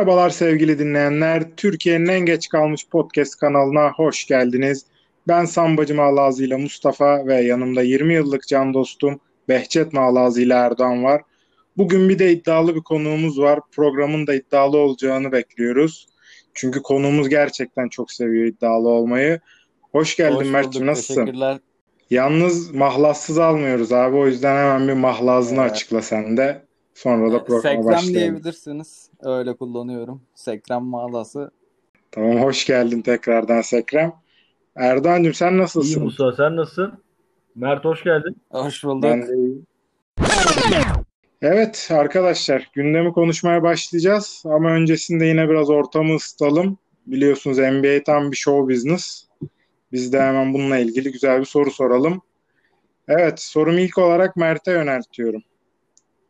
Merhabalar sevgili dinleyenler. Türkiye'nin en geç kalmış podcast kanalına hoş geldiniz. Ben Sambacı Malazi ile Mustafa ve yanımda 20 yıllık can dostum Behçet Malazi ile Erdoğan var. Bugün bir de iddialı bir konuğumuz var. Programın da iddialı olacağını bekliyoruz. Çünkü konuğumuz gerçekten çok seviyor iddialı olmayı. Hoş geldin Mert'ciğim nasılsın? Teşekkürler. Yalnız mahlassız almıyoruz abi. O yüzden hemen bir mahlazını evet. açıkla sen de. Sonra da programa Sekrem başlayalım. diyebilirsiniz. Öyle kullanıyorum. Sekrem mahlası. Tamam hoş geldin tekrardan Sekrem. Erdoğan'cığım sen nasılsın? İyi Musa sen nasılsın? Mert hoş geldin. Hoş bulduk. Ben de iyiyim. Evet arkadaşlar gündemi konuşmaya başlayacağız ama öncesinde yine biraz ortamı ısıtalım. Biliyorsunuz NBA tam bir show business. Biz de hemen bununla ilgili güzel bir soru soralım. Evet sorumu ilk olarak Mert'e yöneltiyorum.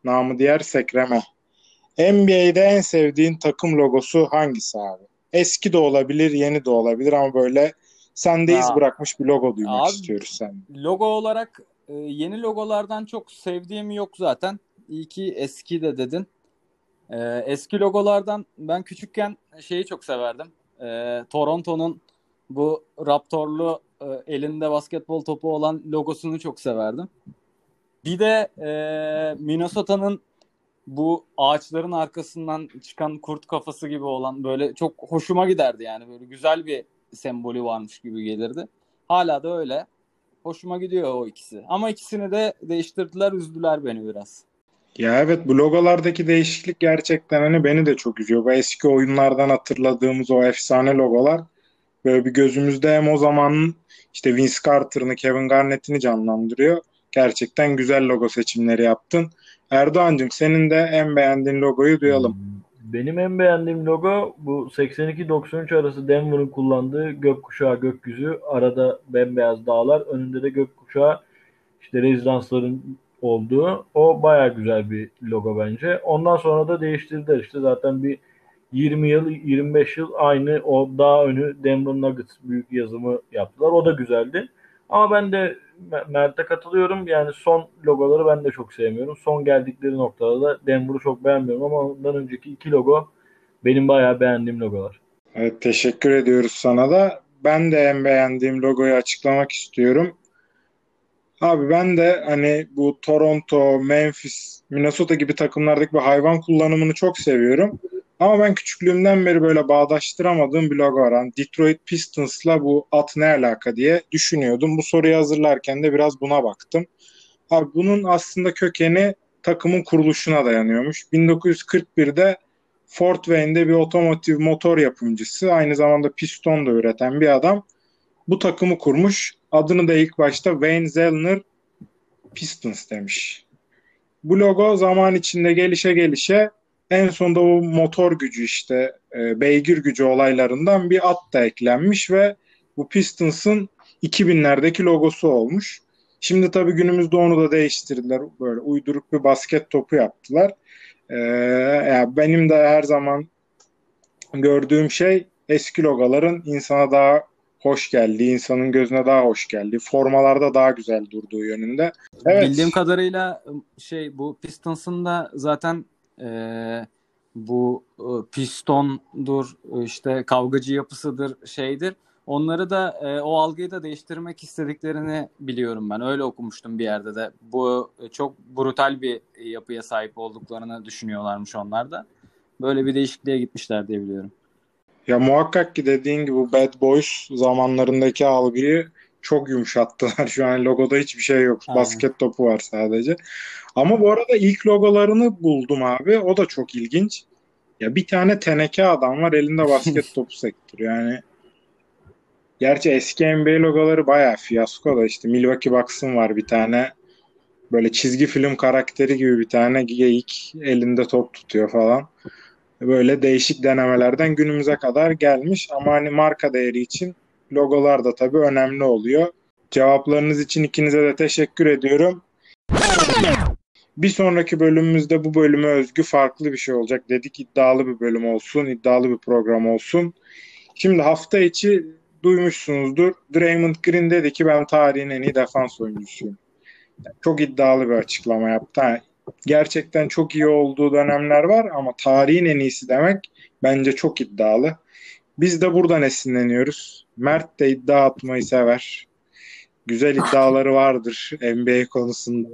Namı diğer Sekreme. NBA'de en sevdiğin takım logosu hangisi abi? Eski de olabilir, yeni de olabilir ama böyle sende iz bırakmış bir logo duymak abi, istiyoruz sen. Logo olarak e, yeni logolardan çok sevdiğim yok zaten. İyi ki eski de dedin. E, eski logolardan ben küçükken şeyi çok severdim. E, Toronto'nun bu Raptorlu elinde basketbol topu olan logosunu çok severdim. Bir de Minnesota'nın bu ağaçların arkasından çıkan kurt kafası gibi olan böyle çok hoşuma giderdi yani böyle güzel bir sembolü varmış gibi gelirdi. Hala da öyle. Hoşuma gidiyor o ikisi. Ama ikisini de değiştirdiler, üzdüler beni biraz. Ya evet bu logolardaki değişiklik gerçekten hani beni de çok üzüyor. Bu eski oyunlardan hatırladığımız o efsane logolar böyle bir gözümüzde hem o zamanın işte Vince Carter'ını, Kevin Garnett'ini canlandırıyor. Gerçekten güzel logo seçimleri yaptın. Erdoğan'cığım senin de en beğendiğin logoyu duyalım. Benim en beğendiğim logo bu 82-93 arası Denver'ın kullandığı gökkuşağı gökyüzü. Arada bembeyaz dağlar. Önünde de gökkuşağı işte rezidansların olduğu. O baya güzel bir logo bence. Ondan sonra da değiştirdiler. İşte zaten bir 20 yıl, 25 yıl aynı o dağ önü Denver Nuggets büyük yazımı yaptılar. O da güzeldi. Ama ben de Mert'e katılıyorum. Yani son logoları ben de çok sevmiyorum. Son geldikleri noktada da Denver'ı çok beğenmiyorum ama ondan önceki iki logo benim bayağı beğendiğim logolar. Evet teşekkür ediyoruz sana da. Ben de en beğendiğim logoyu açıklamak istiyorum. Abi ben de hani bu Toronto, Memphis, Minnesota gibi takımlardaki bu hayvan kullanımını çok seviyorum. Ama ben küçüklüğümden beri böyle bağdaştıramadığım bir logo var. Yani Detroit Pistons'la bu at ne alaka diye düşünüyordum. Bu soruyu hazırlarken de biraz buna baktım. Abi bunun aslında kökeni takımın kuruluşuna dayanıyormuş. 1941'de Fort Wayne'de bir otomotiv motor yapımcısı, aynı zamanda piston da üreten bir adam bu takımı kurmuş. Adını da ilk başta Wayne Zellner Pistons demiş. Bu logo zaman içinde gelişe gelişe en sonunda bu motor gücü işte e, beygir gücü olaylarından bir at da eklenmiş ve bu Pistons'ın 2000'lerdeki logosu olmuş. Şimdi tabii günümüzde onu da değiştirdiler. Böyle uyduruk bir basket topu yaptılar. Ee, yani benim de her zaman gördüğüm şey eski logoların insana daha hoş geldi, insanın gözüne daha hoş geldi, formalarda daha güzel durduğu yönünde. Evet. Bildiğim kadarıyla şey bu Pistons'ın da zaten e, bu e, pistondur işte kavgacı yapısıdır şeydir. Onları da e, o algıyı da değiştirmek istediklerini biliyorum ben. Öyle okumuştum bir yerde de. Bu e, çok brutal bir yapıya sahip olduklarını düşünüyorlarmış onlar da. Böyle bir değişikliğe gitmişler diye biliyorum. Ya muhakkak ki dediğin gibi bu Bad Boys zamanlarındaki algıyı çok yumuşattılar. Şu an logoda hiçbir şey yok. Aynen. Basket topu var sadece. Ama bu arada ilk logolarını buldum abi. O da çok ilginç. Ya bir tane teneke adam var elinde basket topu sektiriyor. Yani gerçi eski NBA logoları bayağı fiyasko da işte Milwaukee Bucks'ın var bir tane böyle çizgi film karakteri gibi bir tane geyik elinde top tutuyor falan. Böyle değişik denemelerden günümüze kadar gelmiş ama hani marka değeri için logolar da tabii önemli oluyor. Cevaplarınız için ikinize de teşekkür ediyorum. Bir sonraki bölümümüzde bu bölüme özgü farklı bir şey olacak. Dedik iddialı bir bölüm olsun, iddialı bir program olsun. Şimdi hafta içi duymuşsunuzdur. Draymond Green dedi ki ben tarihin en iyi defans oyuncusuyum. çok iddialı bir açıklama yaptı. gerçekten çok iyi olduğu dönemler var ama tarihin en iyisi demek Bence çok iddialı. Biz de buradan esinleniyoruz. Mert de iddia atmayı sever. Güzel iddiaları vardır NBA konusunda.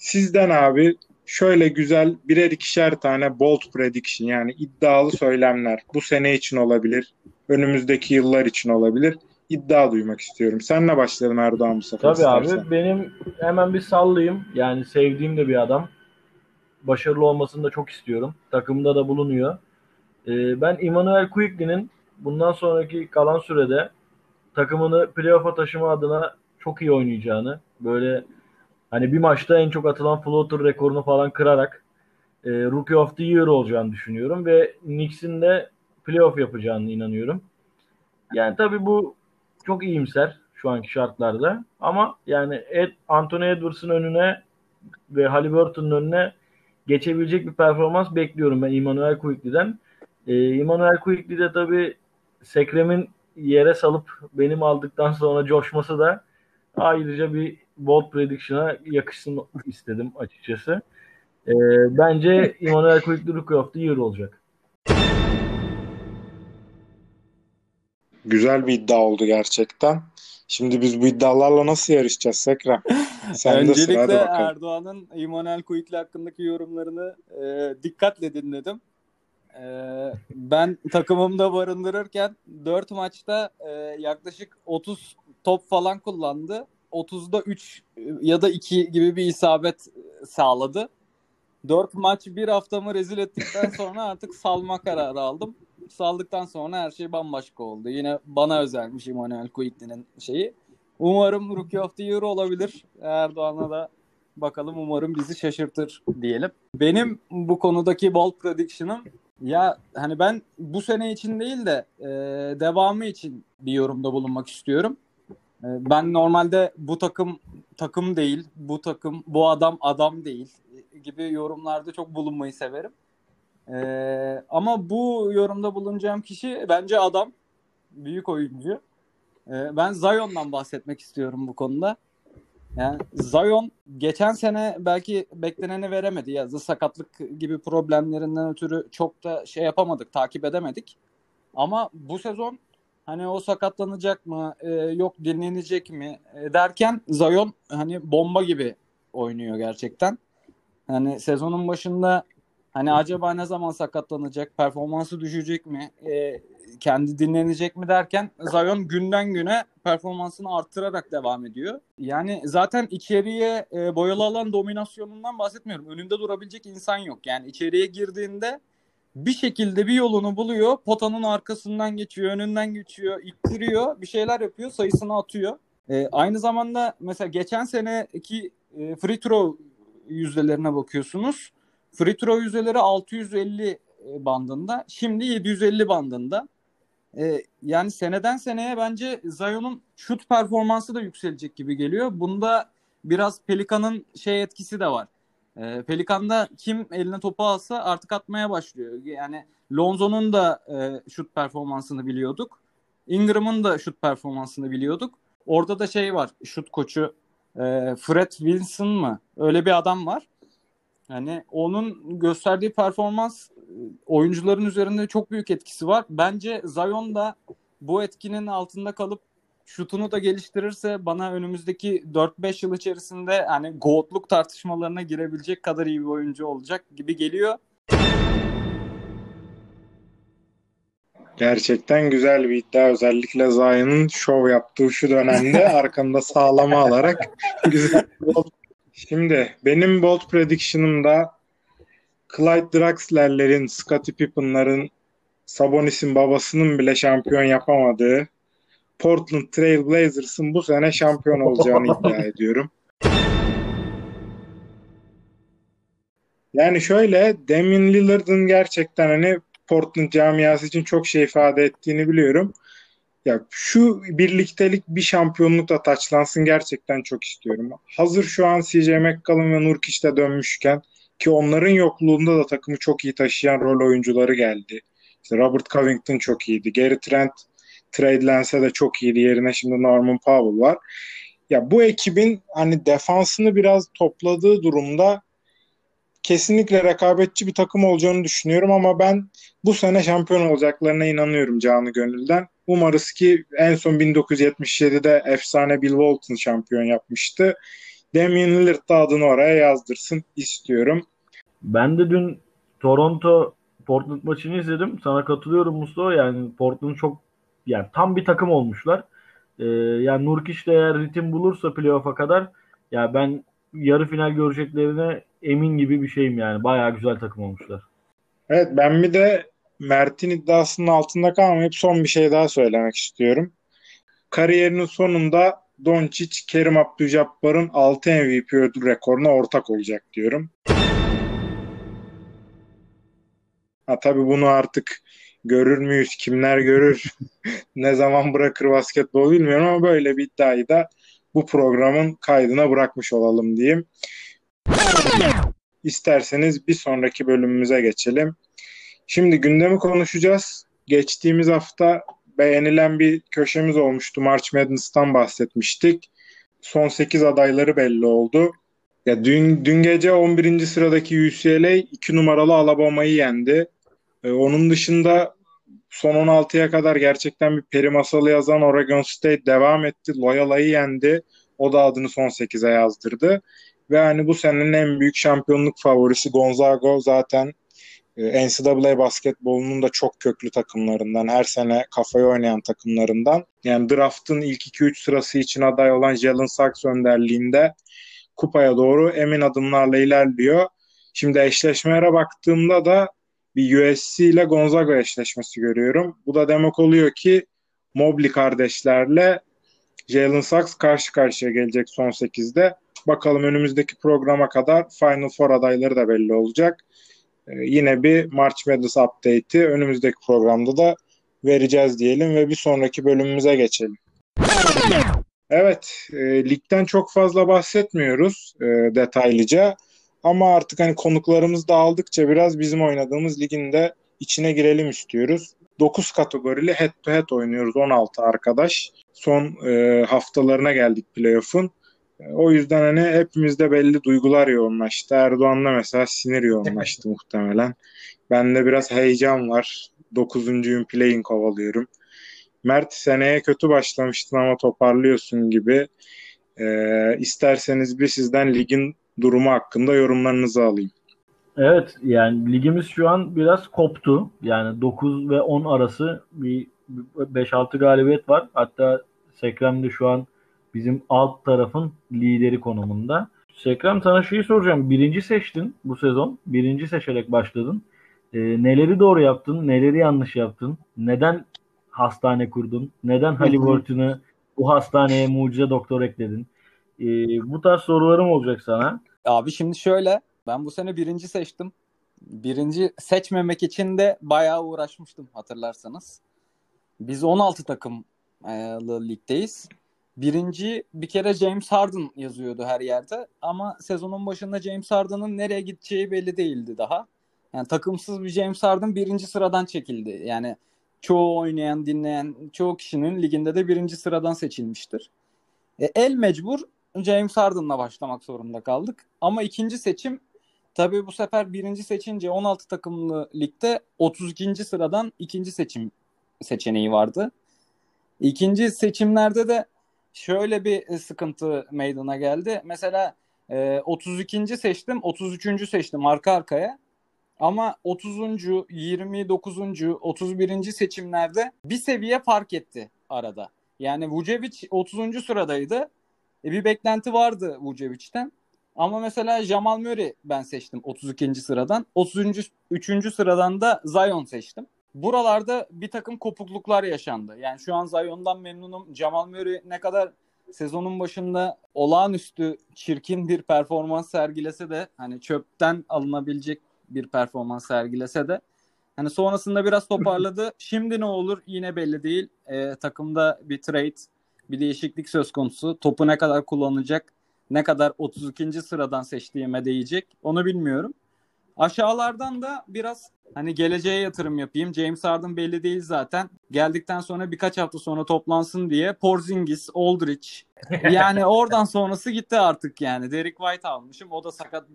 Sizden abi şöyle güzel birer ikişer tane bold prediction yani iddialı söylemler. Bu sene için olabilir. Önümüzdeki yıllar için olabilir. İddia duymak istiyorum. Senle başlayalım Erdoğan bu sefer. Tabii istersen. abi benim hemen bir sallayayım. Yani sevdiğim de bir adam. Başarılı olmasını da çok istiyorum. Takımda da bulunuyor. Ee, ben Emmanuel Quickly'nin bundan sonraki kalan sürede takımını playoff'a taşıma adına çok iyi oynayacağını, böyle hani bir maçta en çok atılan floater rekorunu falan kırarak e, Rookie of the Year olacağını düşünüyorum ve Knicks'in de playoff yapacağını inanıyorum. Yani tabii bu çok iyimser şu anki şartlarda ama yani Ed, Anthony Edwards'ın önüne ve Halliburton'un önüne geçebilecek bir performans bekliyorum ben Emmanuel Quickly'den. E, Emmanuel Quickly de tabii Sekrem'in yere salıp benim aldıktan sonra coşması da ayrıca bir bold prediction'a yakışsın istedim açıkçası. E, bence Emmanuel Quickly Rookie of the Year olacak. Güzel bir iddia oldu gerçekten. Şimdi biz bu iddialarla nasıl yarışacağız Sekrem? Sen de sıra hadi Öncelikle. Erdoğan'ın Immanuel Quickly hakkındaki yorumlarını e, dikkatle dinledim. E, ben takımımda barındırırken 4 maçta e, yaklaşık 30 top falan kullandı. 30'da 3 ya da 2 gibi bir isabet sağladı. 4 maç bir haftamı rezil ettikten sonra artık salma kararı aldım. Saldıktan sonra her şey bambaşka oldu. Yine bana özelmiş Immanuel Quickly'nin şeyi. Umarım Rookie of the Year olabilir. Erdoğan'a da bakalım umarım bizi şaşırtır diyelim. Benim bu konudaki bold prediction'ım ya hani ben bu sene için değil de e, devamı için bir yorumda bulunmak istiyorum. E, ben normalde bu takım takım değil, bu takım bu adam adam değil gibi yorumlarda çok bulunmayı severim. E, ama bu yorumda bulunacağım kişi bence adam, büyük oyuncu. E, ben Zion'dan bahsetmek istiyorum bu konuda. Yani Zion geçen sene belki bekleneni veremedi. Yazı sakatlık gibi problemlerinden ötürü çok da şey yapamadık, takip edemedik. Ama bu sezon hani o sakatlanacak mı, e, yok dinlenecek mi e, derken Zion hani bomba gibi oynuyor gerçekten. Hani sezonun başında hani acaba ne zaman sakatlanacak, performansı düşecek mi, e, kendi dinlenecek mi derken Zion günden güne performansını arttırarak devam ediyor. Yani zaten içeriye e, boyalı alan dominasyonundan bahsetmiyorum. Önünde durabilecek insan yok. Yani içeriye girdiğinde bir şekilde bir yolunu buluyor. Potanın arkasından geçiyor, önünden geçiyor, ittiriyor, bir şeyler yapıyor, sayısını atıyor. E, aynı zamanda mesela geçen seneki e, free throw yüzdelerine bakıyorsunuz. Free throw yüzdeleri 650 bandında. Şimdi 750 bandında. Ee, yani seneden seneye bence Zion'un şut performansı da yükselecek gibi geliyor. Bunda biraz Pelikan'ın şey etkisi de var. Ee, Pelikan'da kim eline topu alsa artık atmaya başlıyor. Yani Lonzo'nun da e, şut performansını biliyorduk. Ingram'ın da şut performansını biliyorduk. Orada da şey var şut koçu e, Fred Wilson mı? Öyle bir adam var. Yani onun gösterdiği performans oyuncuların üzerinde çok büyük etkisi var. Bence Zion da bu etkinin altında kalıp şutunu da geliştirirse bana önümüzdeki 4-5 yıl içerisinde hani goatluk tartışmalarına girebilecek kadar iyi bir oyuncu olacak gibi geliyor. Gerçekten güzel bir iddia. Özellikle Zion'un şov yaptığı şu dönemde arkamda sağlama alarak güzel Şimdi benim bold prediction'ım da Clyde Draxler'lerin, Scottie Pippen'ların, Sabonis'in babasının bile şampiyon yapamadığı Portland Trail Blazers'ın bu sene şampiyon olacağını iddia ediyorum. Yani şöyle Damian Lillard'ın gerçekten hani Portland camiası için çok şey ifade ettiğini biliyorum. Ya şu birliktelik bir şampiyonlukla taçlansın gerçekten çok istiyorum. Hazır şu an CJ McCollum ve Nurkic de dönmüşken ki onların yokluğunda da takımı çok iyi taşıyan rol oyuncuları geldi. İşte Robert Covington çok iyiydi. Gary Trent tradelense de çok iyiydi. Yerine şimdi Norman Powell var. Ya bu ekibin hani defansını biraz topladığı durumda kesinlikle rekabetçi bir takım olacağını düşünüyorum ama ben bu sene şampiyon olacaklarına inanıyorum canı gönülden. Umarız ki en son 1977'de efsane Bill Walton şampiyon yapmıştı. Damian Lillard da adını oraya yazdırsın istiyorum. Ben de dün Toronto Portland maçını izledim. Sana katılıyorum Mustafa. Yani Portland çok yani tam bir takım olmuşlar. Ee, yani Nurkic de eğer ritim bulursa playoff'a kadar ya ben yarı final göreceklerine emin gibi bir şeyim yani. Bayağı güzel takım olmuşlar. Evet ben bir de Mert'in iddiasının altında kalmayıp son bir şey daha söylemek istiyorum. Kariyerinin sonunda Doncic, Kerim Abdul-Jabbar'ın 6 MVP ödül rekoruna ortak olacak diyorum. Ha tabii bunu artık görür müyüz? Kimler görür? ne zaman bırakır basketbol bilmiyorum ama böyle bir iddiayı da bu programın kaydına bırakmış olalım diyeyim. İsterseniz bir sonraki bölümümüze geçelim. Şimdi gündemi konuşacağız. Geçtiğimiz hafta beğenilen bir köşemiz olmuştu. March Madness'tan bahsetmiştik. Son 8 adayları belli oldu. Ya dün, dün gece 11. sıradaki UCLA 2 numaralı Alabama'yı yendi. Ee, onun dışında son 16'ya kadar gerçekten bir peri masalı yazan Oregon State devam etti. Loyala'yı yendi. O da adını son 8'e yazdırdı. Ve hani bu senenin en büyük şampiyonluk favorisi Gonzaga zaten e, NCAA basketbolunun da çok köklü takımlarından, her sene kafayı oynayan takımlarından. Yani draft'ın ilk 2-3 sırası için aday olan Jalen Sachs önderliğinde kupaya doğru emin adımlarla ilerliyor. Şimdi eşleşmelere baktığımda da bir USC ile Gonzaga eşleşmesi görüyorum. Bu da demek oluyor ki Mobley kardeşlerle Jalen Sachs karşı karşıya gelecek son 8'de. Bakalım önümüzdeki programa kadar Final Four adayları da belli olacak. Ee, yine bir March Madness update'i önümüzdeki programda da vereceğiz diyelim ve bir sonraki bölümümüze geçelim. Evet, e, ligden çok fazla bahsetmiyoruz e, detaylıca. Ama artık hani konuklarımız dağıldıkça biraz bizim oynadığımız ligin de içine girelim istiyoruz. 9 kategorili head to head oynuyoruz 16 arkadaş. Son e, haftalarına geldik playoff'un. E, o yüzden hani hepimizde belli duygular yoğunlaştı. Erdoğan'da mesela sinir yoğunlaştı muhtemelen. Bende biraz heyecan var. 9. play'in kovalıyorum. Mert seneye kötü başlamıştın ama toparlıyorsun gibi. Ee, isterseniz bir sizden ligin durumu hakkında yorumlarınızı alayım. Evet yani ligimiz şu an biraz koptu. Yani 9 ve 10 arası bir 5-6 galibiyet var. Hatta Sekrem de şu an bizim alt tarafın lideri konumunda. Sekrem sana şeyi soracağım. Birinci seçtin bu sezon. Birinci seçerek başladın. Ee, neleri doğru yaptın? Neleri yanlış yaptın? Neden hastane kurdun? Neden Halliburton'u bu hastaneye mucize doktor ekledin? Ee, bu tarz sorularım olacak sana. Abi şimdi şöyle ben bu sene birinci seçtim. Birinci seçmemek için de bayağı uğraşmıştım hatırlarsanız. Biz 16 takımlı ligdeyiz. Birinci bir kere James Harden yazıyordu her yerde ama sezonun başında James Harden'ın nereye gideceği belli değildi daha. Yani takımsız bir James Harden birinci sıradan çekildi. Yani çoğu oynayan, dinleyen çoğu kişinin liginde de birinci sıradan seçilmiştir. E, el mecbur James Harden'la başlamak zorunda kaldık. Ama ikinci seçim tabii bu sefer birinci seçince 16 takımlı ligde 32. sıradan ikinci seçim seçeneği vardı. İkinci seçimlerde de şöyle bir sıkıntı meydana geldi. Mesela 32. seçtim, 33. seçtim arka arkaya. Ama 30. 29. 31. seçimlerde bir seviye fark etti arada. Yani Vucevic 30. sıradaydı. E, bir beklenti vardı Vucevic'ten. Ama mesela Jamal Murray ben seçtim 32. sıradan. 33. sıradan da Zion seçtim. Buralarda bir takım kopukluklar yaşandı. Yani şu an Zion'dan memnunum. Jamal Murray ne kadar sezonun başında olağanüstü çirkin bir performans sergilese de hani çöpten alınabilecek bir performans sergilese de hani sonrasında biraz toparladı. Şimdi ne olur yine belli değil. E, takımda bir trade bir değişiklik söz konusu. Topu ne kadar kullanacak, ne kadar 32. sıradan seçtiğime değecek onu bilmiyorum. Aşağılardan da biraz hani geleceğe yatırım yapayım. James Harden belli değil zaten. Geldikten sonra birkaç hafta sonra toplansın diye Porzingis, Aldridge yani oradan sonrası gitti artık yani. Derek White almışım. O da sakat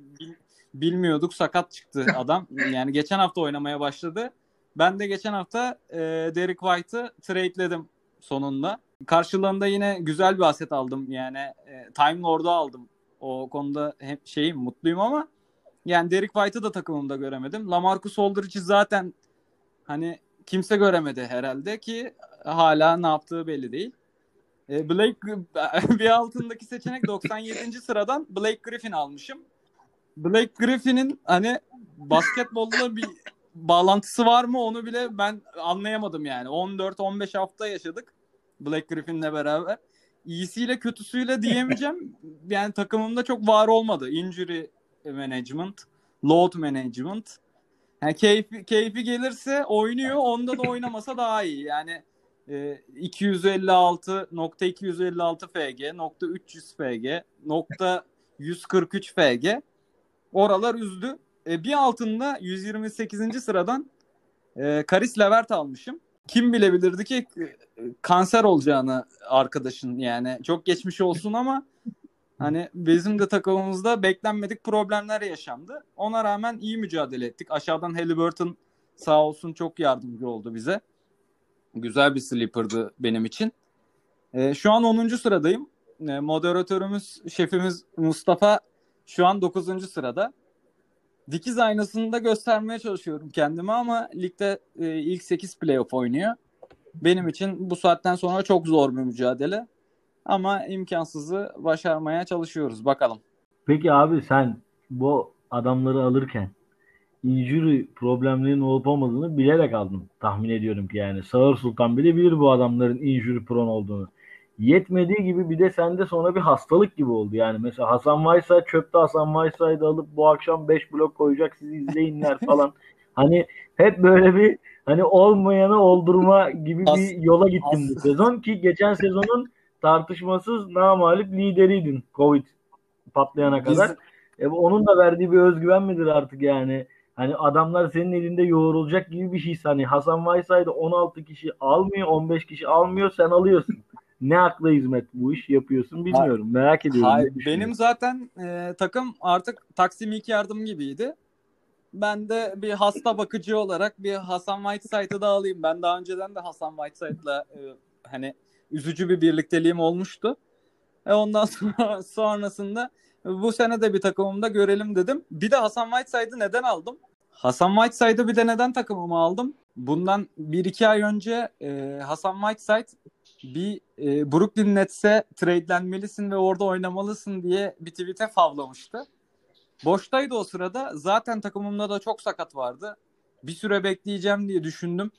bilmiyorduk sakat çıktı adam. Yani geçen hafta oynamaya başladı. Ben de geçen hafta e, Derek White'ı trade'ledim sonunda. Karşılığında yine güzel bir aset aldım. Yani e, Time Lord'u aldım. O konuda hep şeyim mutluyum ama yani Derek White'ı da takımımda göremedim. Lamarcus Aldridge'i zaten hani kimse göremedi herhalde ki hala ne yaptığı belli değil. E, Blake bir altındaki seçenek 97. sıradan Blake Griffin almışım. Blake Griffin'in hani basketbolla bir bağlantısı var mı onu bile ben anlayamadım yani. 14-15 hafta yaşadık Blake Griffin'le beraber. İyisiyle kötüsüyle diyemeyeceğim. yani takımımda çok var olmadı. Injury management, load management. Yani keyfi, keyfi gelirse oynuyor. Onda da oynamasa daha iyi. Yani e, 256 nokta 256 FG, nokta 300 FG, nokta 143 FG. Oralar üzdü. E, bir altında 128. sıradan e, Karis Levert almışım. Kim bilebilirdi ki kanser olacağını arkadaşın yani. Çok geçmiş olsun ama hani bizim de takımımızda beklenmedik problemler yaşandı. Ona rağmen iyi mücadele ettik. Aşağıdan Halliburton sağ olsun çok yardımcı oldu bize. Güzel bir sleeper'dı benim için. E, şu an 10. sıradayım. E, moderatörümüz, şefimiz Mustafa şu an 9. sırada dikiz aynasında göstermeye çalışıyorum kendimi ama ligde e, ilk 8 playoff oynuyor. Benim için bu saatten sonra çok zor bir mücadele. Ama imkansızı başarmaya çalışıyoruz. Bakalım. Peki abi sen bu adamları alırken injury problemlerinin olup olmadığını bilerek aldın. Tahmin ediyorum ki yani. Sağır Sultan bile bilir bu adamların injury prone olduğunu yetmediği gibi bir de sende sonra bir hastalık gibi oldu. Yani mesela Hasan Whiteside çöpte Hasan Whiteside'ı alıp bu akşam 5 blok koyacak sizi izleyinler falan. hani hep böyle bir hani olmayanı oldurma gibi bir yola gittim bu sezon ki geçen sezonun tartışmasız namalip lideriydin Covid patlayana kadar. Biz... E, onun da verdiği bir özgüven midir artık yani? Hani adamlar senin elinde yoğrulacak gibi bir şey. Hani Hasan Whiteside 16 kişi almıyor, 15 kişi almıyor, sen alıyorsun ne akla hizmet bu iş yapıyorsun bilmiyorum. Ha, Merak ediyorum. Hayır, benim zaten e, takım artık Taksim ilk yardım gibiydi. Ben de bir hasta bakıcı olarak bir Hasan Whiteside'ı da alayım. Ben daha önceden de Hasan Whiteside'la e, hani üzücü bir birlikteliğim olmuştu. E ondan sonra sonrasında bu sene de bir takımımda görelim dedim. Bir de Hasan Whiteside'ı neden aldım? Hasan Whiteside'ı bir de neden takımıma aldım? Bundan 1-2 ay önce e, Hasan Whiteside bir e, Brooklyn Nets'e tradelenmelisin ve orada oynamalısın diye bir tweet'e favlamıştı. Boştaydı o sırada. Zaten takımımda da çok sakat vardı. Bir süre bekleyeceğim diye düşündüm.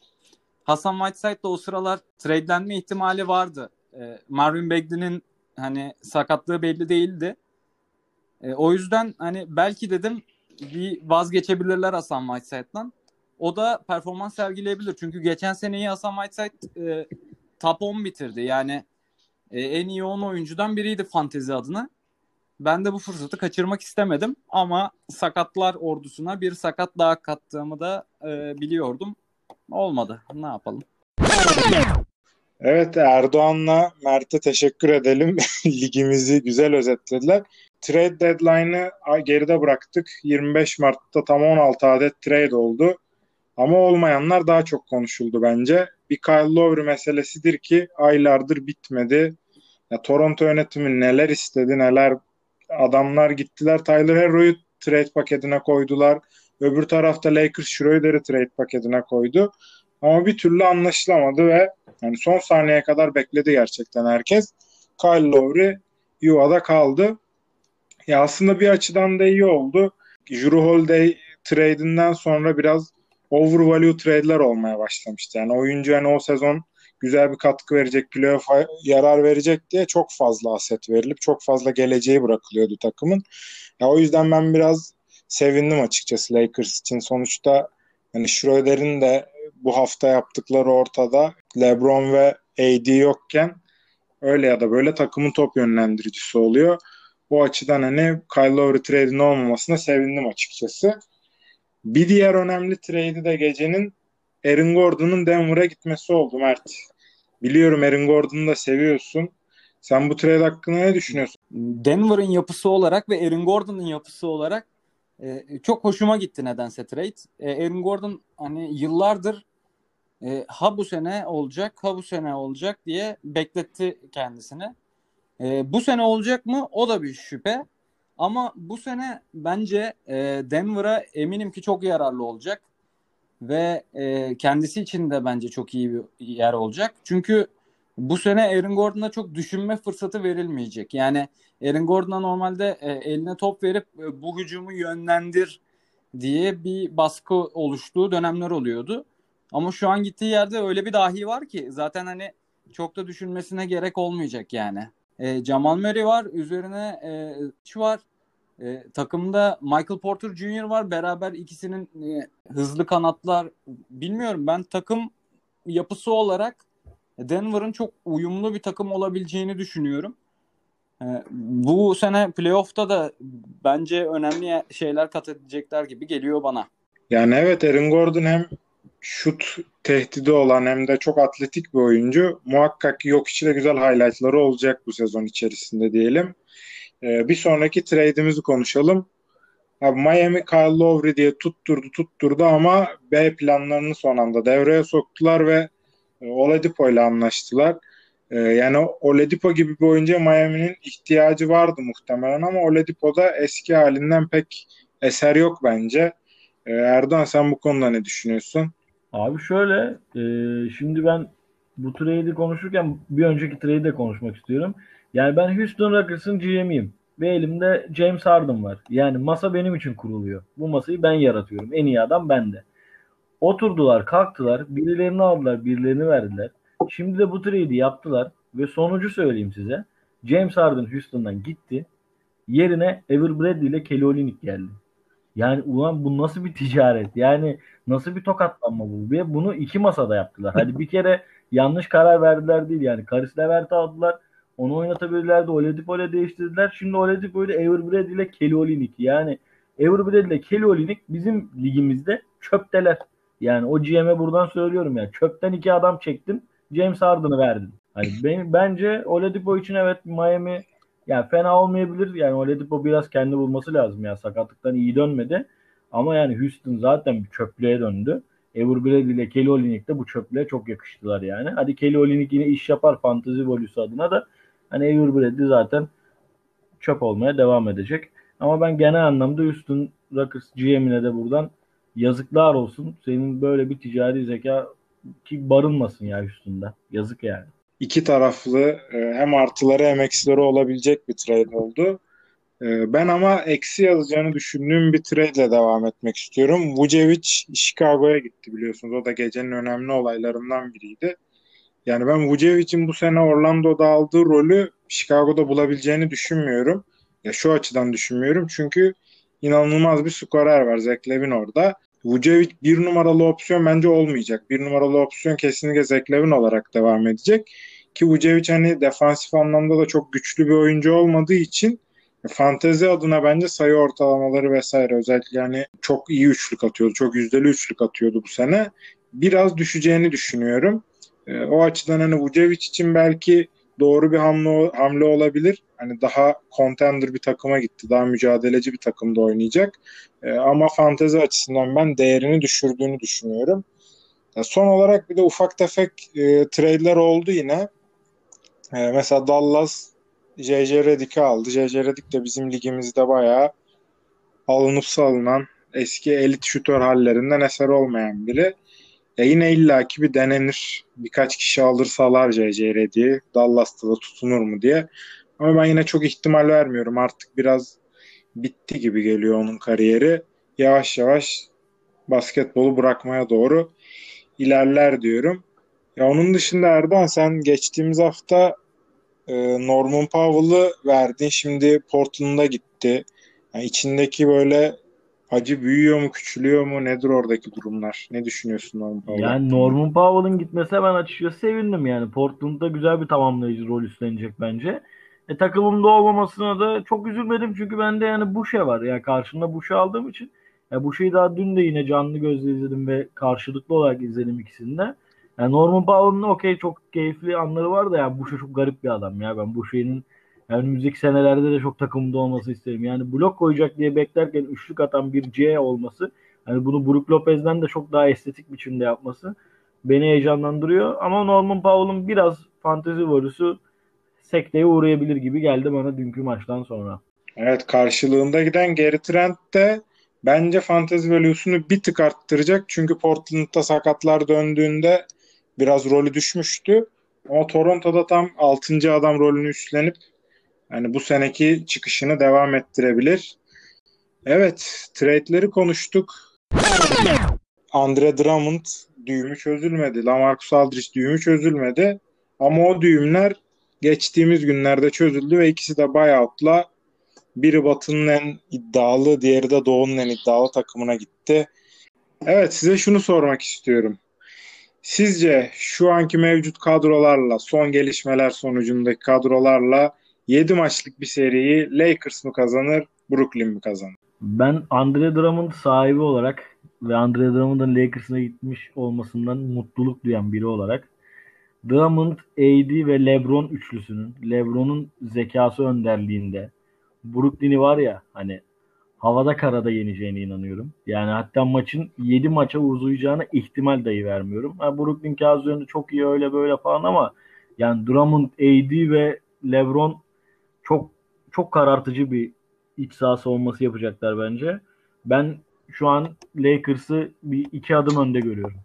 Hasan Whiteside de o sıralar tradelenme ihtimali vardı. E, Marvin Bagley'nin hani sakatlığı belli değildi. E, o yüzden hani belki dedim bir vazgeçebilirler Hasan Whiteside'dan. O da performans sergileyebilir. Çünkü geçen seneyi Hasan Whiteside e, top 10 bitirdi. Yani e, en iyi 10 oyuncudan biriydi fantezi adına. Ben de bu fırsatı kaçırmak istemedim ama sakatlar ordusuna bir sakat daha kattığımı da e, biliyordum. Olmadı. Ne yapalım? Evet Erdoğan'la Mert'e teşekkür edelim. Ligimizi güzel özetlediler. Trade deadline'ı geride bıraktık. 25 Mart'ta tam 16 adet trade oldu. Ama olmayanlar daha çok konuşuldu bence. Bir Kyle Lowry meselesidir ki aylardır bitmedi. Ya, Toronto yönetimi neler istedi neler adamlar gittiler Tyler Herro'yu trade paketine koydular. Öbür tarafta Lakers Schroeder'i trade paketine koydu. Ama bir türlü anlaşılamadı ve yani son saniyeye kadar bekledi gerçekten herkes. Kyle Lowry yuvada kaldı. Ya aslında bir açıdan da iyi oldu. Drew Holiday trade'inden sonra biraz overvalue trade'ler olmaya başlamıştı. Yani oyuncu yani o sezon güzel bir katkı verecek, playoff'a yarar verecek diye çok fazla aset verilip çok fazla geleceği bırakılıyordu takımın. Ya o yüzden ben biraz sevindim açıkçası Lakers için. Sonuçta hani Schroeder'in de bu hafta yaptıkları ortada. LeBron ve AD yokken öyle ya da böyle takımın top yönlendiricisi oluyor. Bu açıdan hani Kyle Lowry trade'in olmamasına sevindim açıkçası. Bir diğer önemli trade'i de gecenin Aaron Gordon'un Denver'a gitmesi oldu Mert. Biliyorum Aaron Gordon'u da seviyorsun. Sen bu trade hakkında ne düşünüyorsun? Denver'ın yapısı olarak ve Aaron Gordon'un yapısı olarak E, çok hoşuma gitti nedense trade. E, Aaron Gordon hani yıllardır e, ha bu sene olacak ha bu sene olacak diye bekletti kendisini. E, bu sene olacak mı? O da bir şüphe. Ama bu sene bence e, Denver'a eminim ki çok yararlı olacak. Ve e, kendisi için de bence çok iyi bir yer olacak. Çünkü bu sene Aaron Gordon'a çok düşünme fırsatı verilmeyecek. Yani Aaron Gordon'a normalde e, eline top verip e, bu hücumu yönlendir diye bir baskı oluştuğu dönemler oluyordu. Ama şu an gittiği yerde öyle bir dahi var ki zaten hani çok da düşünmesine gerek olmayacak yani. E, Jamal Murray var, üzerine e, var. E, takımda Michael Porter Jr. var. Beraber ikisinin e, hızlı kanatlar bilmiyorum ben takım yapısı olarak Denver'ın çok uyumlu bir takım olabileceğini düşünüyorum. E, bu sene playoff'ta da bence önemli şeyler kat edecekler gibi geliyor bana. Yani evet Aaron Gordon hem şut tehdidi olan hem de çok atletik bir oyuncu. Muhakkak yok içinde güzel highlightları olacak bu sezon içerisinde diyelim. Ee, bir sonraki trade'imizi konuşalım. Abi Miami Kyle Lowry diye tutturdu tutturdu ama B planlarını son anda devreye soktular ve e, Oladipo ile anlaştılar. Ee, yani Oladipo gibi bir oyuncuya Miami'nin ihtiyacı vardı muhtemelen ama Oladipo'da eski halinden pek eser yok bence. Ee, Erdoğan sen bu konuda ne düşünüyorsun? Abi şöyle, e, şimdi ben bu trade'i konuşurken bir önceki trade'i de konuşmak istiyorum. Yani ben Houston Rockets'ın GM'iyim ve elimde James Harden var. Yani masa benim için kuruluyor. Bu masayı ben yaratıyorum. En iyi adam bende. Oturdular, kalktılar, birilerini aldılar, birilerini verdiler. Şimdi de bu trade'i yaptılar ve sonucu söyleyeyim size. James Harden Houston'dan gitti. Yerine Ever Bradley ile Kelly Olynyk geldi. Yani ulan bu nasıl bir ticaret? Yani nasıl bir tokatlanma bu? Ve bunu iki masada yaptılar. Hadi bir kere yanlış karar verdiler değil yani. Karis Levert'i aldılar. Onu oynatabilirlerdi. Oladipo ile değiştirdiler. Şimdi Oladipo ile Everbred ile Kelly Olynyk. Yani Everbred ile Kelly Olynyk bizim ligimizde çöpteler. Yani o GM'e buradan söylüyorum ya. Çöpten iki adam çektin. James Harden'ı verdin. Hani ben, bence Oladipo için evet Miami yani fena olmayabilir. Yani Oladipo biraz kendi bulması lazım ya. Sakatlıktan iyi dönmedi. Ama yani Houston zaten bir çöplüğe döndü. Ever Bradley ile Kelly Olynyk de bu çöplüğe çok yakıştılar yani. Hadi Kelly Olynyk yine iş yapar fantasy volüsü adına da hani Ever Bradley zaten çöp olmaya devam edecek. Ama ben genel anlamda Houston Rockets GM'ine de buradan yazıklar olsun. Senin böyle bir ticari zeka ki barınmasın ya Houston'da. Yazık yani iki taraflı e, hem artıları hem eksileri olabilecek bir trade oldu. E, ben ama eksi yazacağını düşündüğüm bir trade ile devam etmek istiyorum. Vucevic Chicago'ya gitti biliyorsunuz. O da gecenin önemli olaylarından biriydi. Yani ben Vucevic'in bu sene Orlando'da aldığı rolü Chicago'da bulabileceğini düşünmüyorum. Ya şu açıdan düşünmüyorum. Çünkü inanılmaz bir skorer var. Zach Levin orada. Vucevic bir numaralı opsiyon bence olmayacak. Bir numaralı opsiyon kesinlikle Zach Levin olarak devam edecek. Ki Vucevic hani defansif anlamda da çok güçlü bir oyuncu olmadığı için fantezi adına bence sayı ortalamaları vesaire özellikle yani çok iyi üçlük atıyordu. Çok yüzdeli üçlük atıyordu bu sene. Biraz düşeceğini düşünüyorum. E, o açıdan hani Vucevic için belki doğru bir hamle, hamle olabilir. Hani daha contender bir takıma gitti. Daha mücadeleci bir takımda oynayacak. E, ama fantezi açısından ben değerini düşürdüğünü düşünüyorum. E, son olarak bir de ufak tefek e, trade'ler oldu yine. E, mesela Dallas J.J. Redick'i aldı. J.J. Redick de bizim ligimizde bayağı alınıp salınan eski elit şutör hallerinden eser olmayan biri. Ya yine illaki bir denenir. Birkaç kişi alırsalar J.J. Redick'i Dallas'ta da tutunur mu diye. Ama ben yine çok ihtimal vermiyorum. Artık biraz bitti gibi geliyor onun kariyeri. Yavaş yavaş basketbolu bırakmaya doğru ilerler diyorum. Ya onun dışında Erdoğan sen geçtiğimiz hafta e, Norman Powell'ı verdin. Şimdi Portland'a gitti. Yani içindeki böyle acı büyüyor mu, küçülüyor mu? Nedir oradaki durumlar? Ne düşünüyorsun Norman Powell? Yani Norman Powell'ın gitmesine ben açıkçası sevindim yani. Portland'da güzel bir tamamlayıcı rol üstlenecek bence. E, takımımda olmamasına da çok üzülmedim çünkü bende yani bu şey var. Yani karşımda bu şey aldığım için ya bu şeyi daha dün de yine canlı gözle izledim ve karşılıklı olarak izledim ikisini de. Yani Norman Powell'ın okey çok keyifli anları var da ya bu şey çok garip bir adam ya. Ben bu Yani önümüzdeki senelerde de çok takımda olması isterim. Yani blok koyacak diye beklerken üçlük atan bir C olması hani bunu Brook Lopez'den de çok daha estetik biçimde yapması beni heyecanlandırıyor. Ama Norman Powell'ın biraz fantezi varüsü sekteye uğrayabilir gibi geldi bana dünkü maçtan sonra. Evet karşılığında giden Gary Trent de bence fantezi value'sunu bir tık arttıracak. Çünkü Portland'da sakatlar döndüğünde biraz rolü düşmüştü. Ama Toronto'da tam 6. adam rolünü üstlenip yani bu seneki çıkışını devam ettirebilir. Evet, trade'leri konuştuk. Andre Drummond düğümü çözülmedi. Lamarcus Aldridge düğümü çözülmedi. Ama o düğümler geçtiğimiz günlerde çözüldü ve ikisi de buyout'la biri Batı'nın en iddialı, diğeri de Doğu'nun en iddialı takımına gitti. Evet size şunu sormak istiyorum. Sizce şu anki mevcut kadrolarla, son gelişmeler sonucundaki kadrolarla 7 maçlık bir seriyi Lakers mı kazanır, Brooklyn mi kazanır? Ben Andre Drummond sahibi olarak ve Andre Drummond'ın Lakers'ına gitmiş olmasından mutluluk duyan biri olarak Drummond, AD ve LeBron üçlüsünün LeBron'un zekası önderliğinde Brooklyn'i var ya hani havada karada yeneceğine inanıyorum. Yani hatta maçın 7 maça uzayacağına ihtimal dahi vermiyorum. Ha, Brooklyn kağıt çok iyi öyle böyle falan ama yani Drummond, AD ve LeBron çok çok karartıcı bir iç saha savunması yapacaklar bence. Ben şu an Lakers'ı bir iki adım önde görüyorum.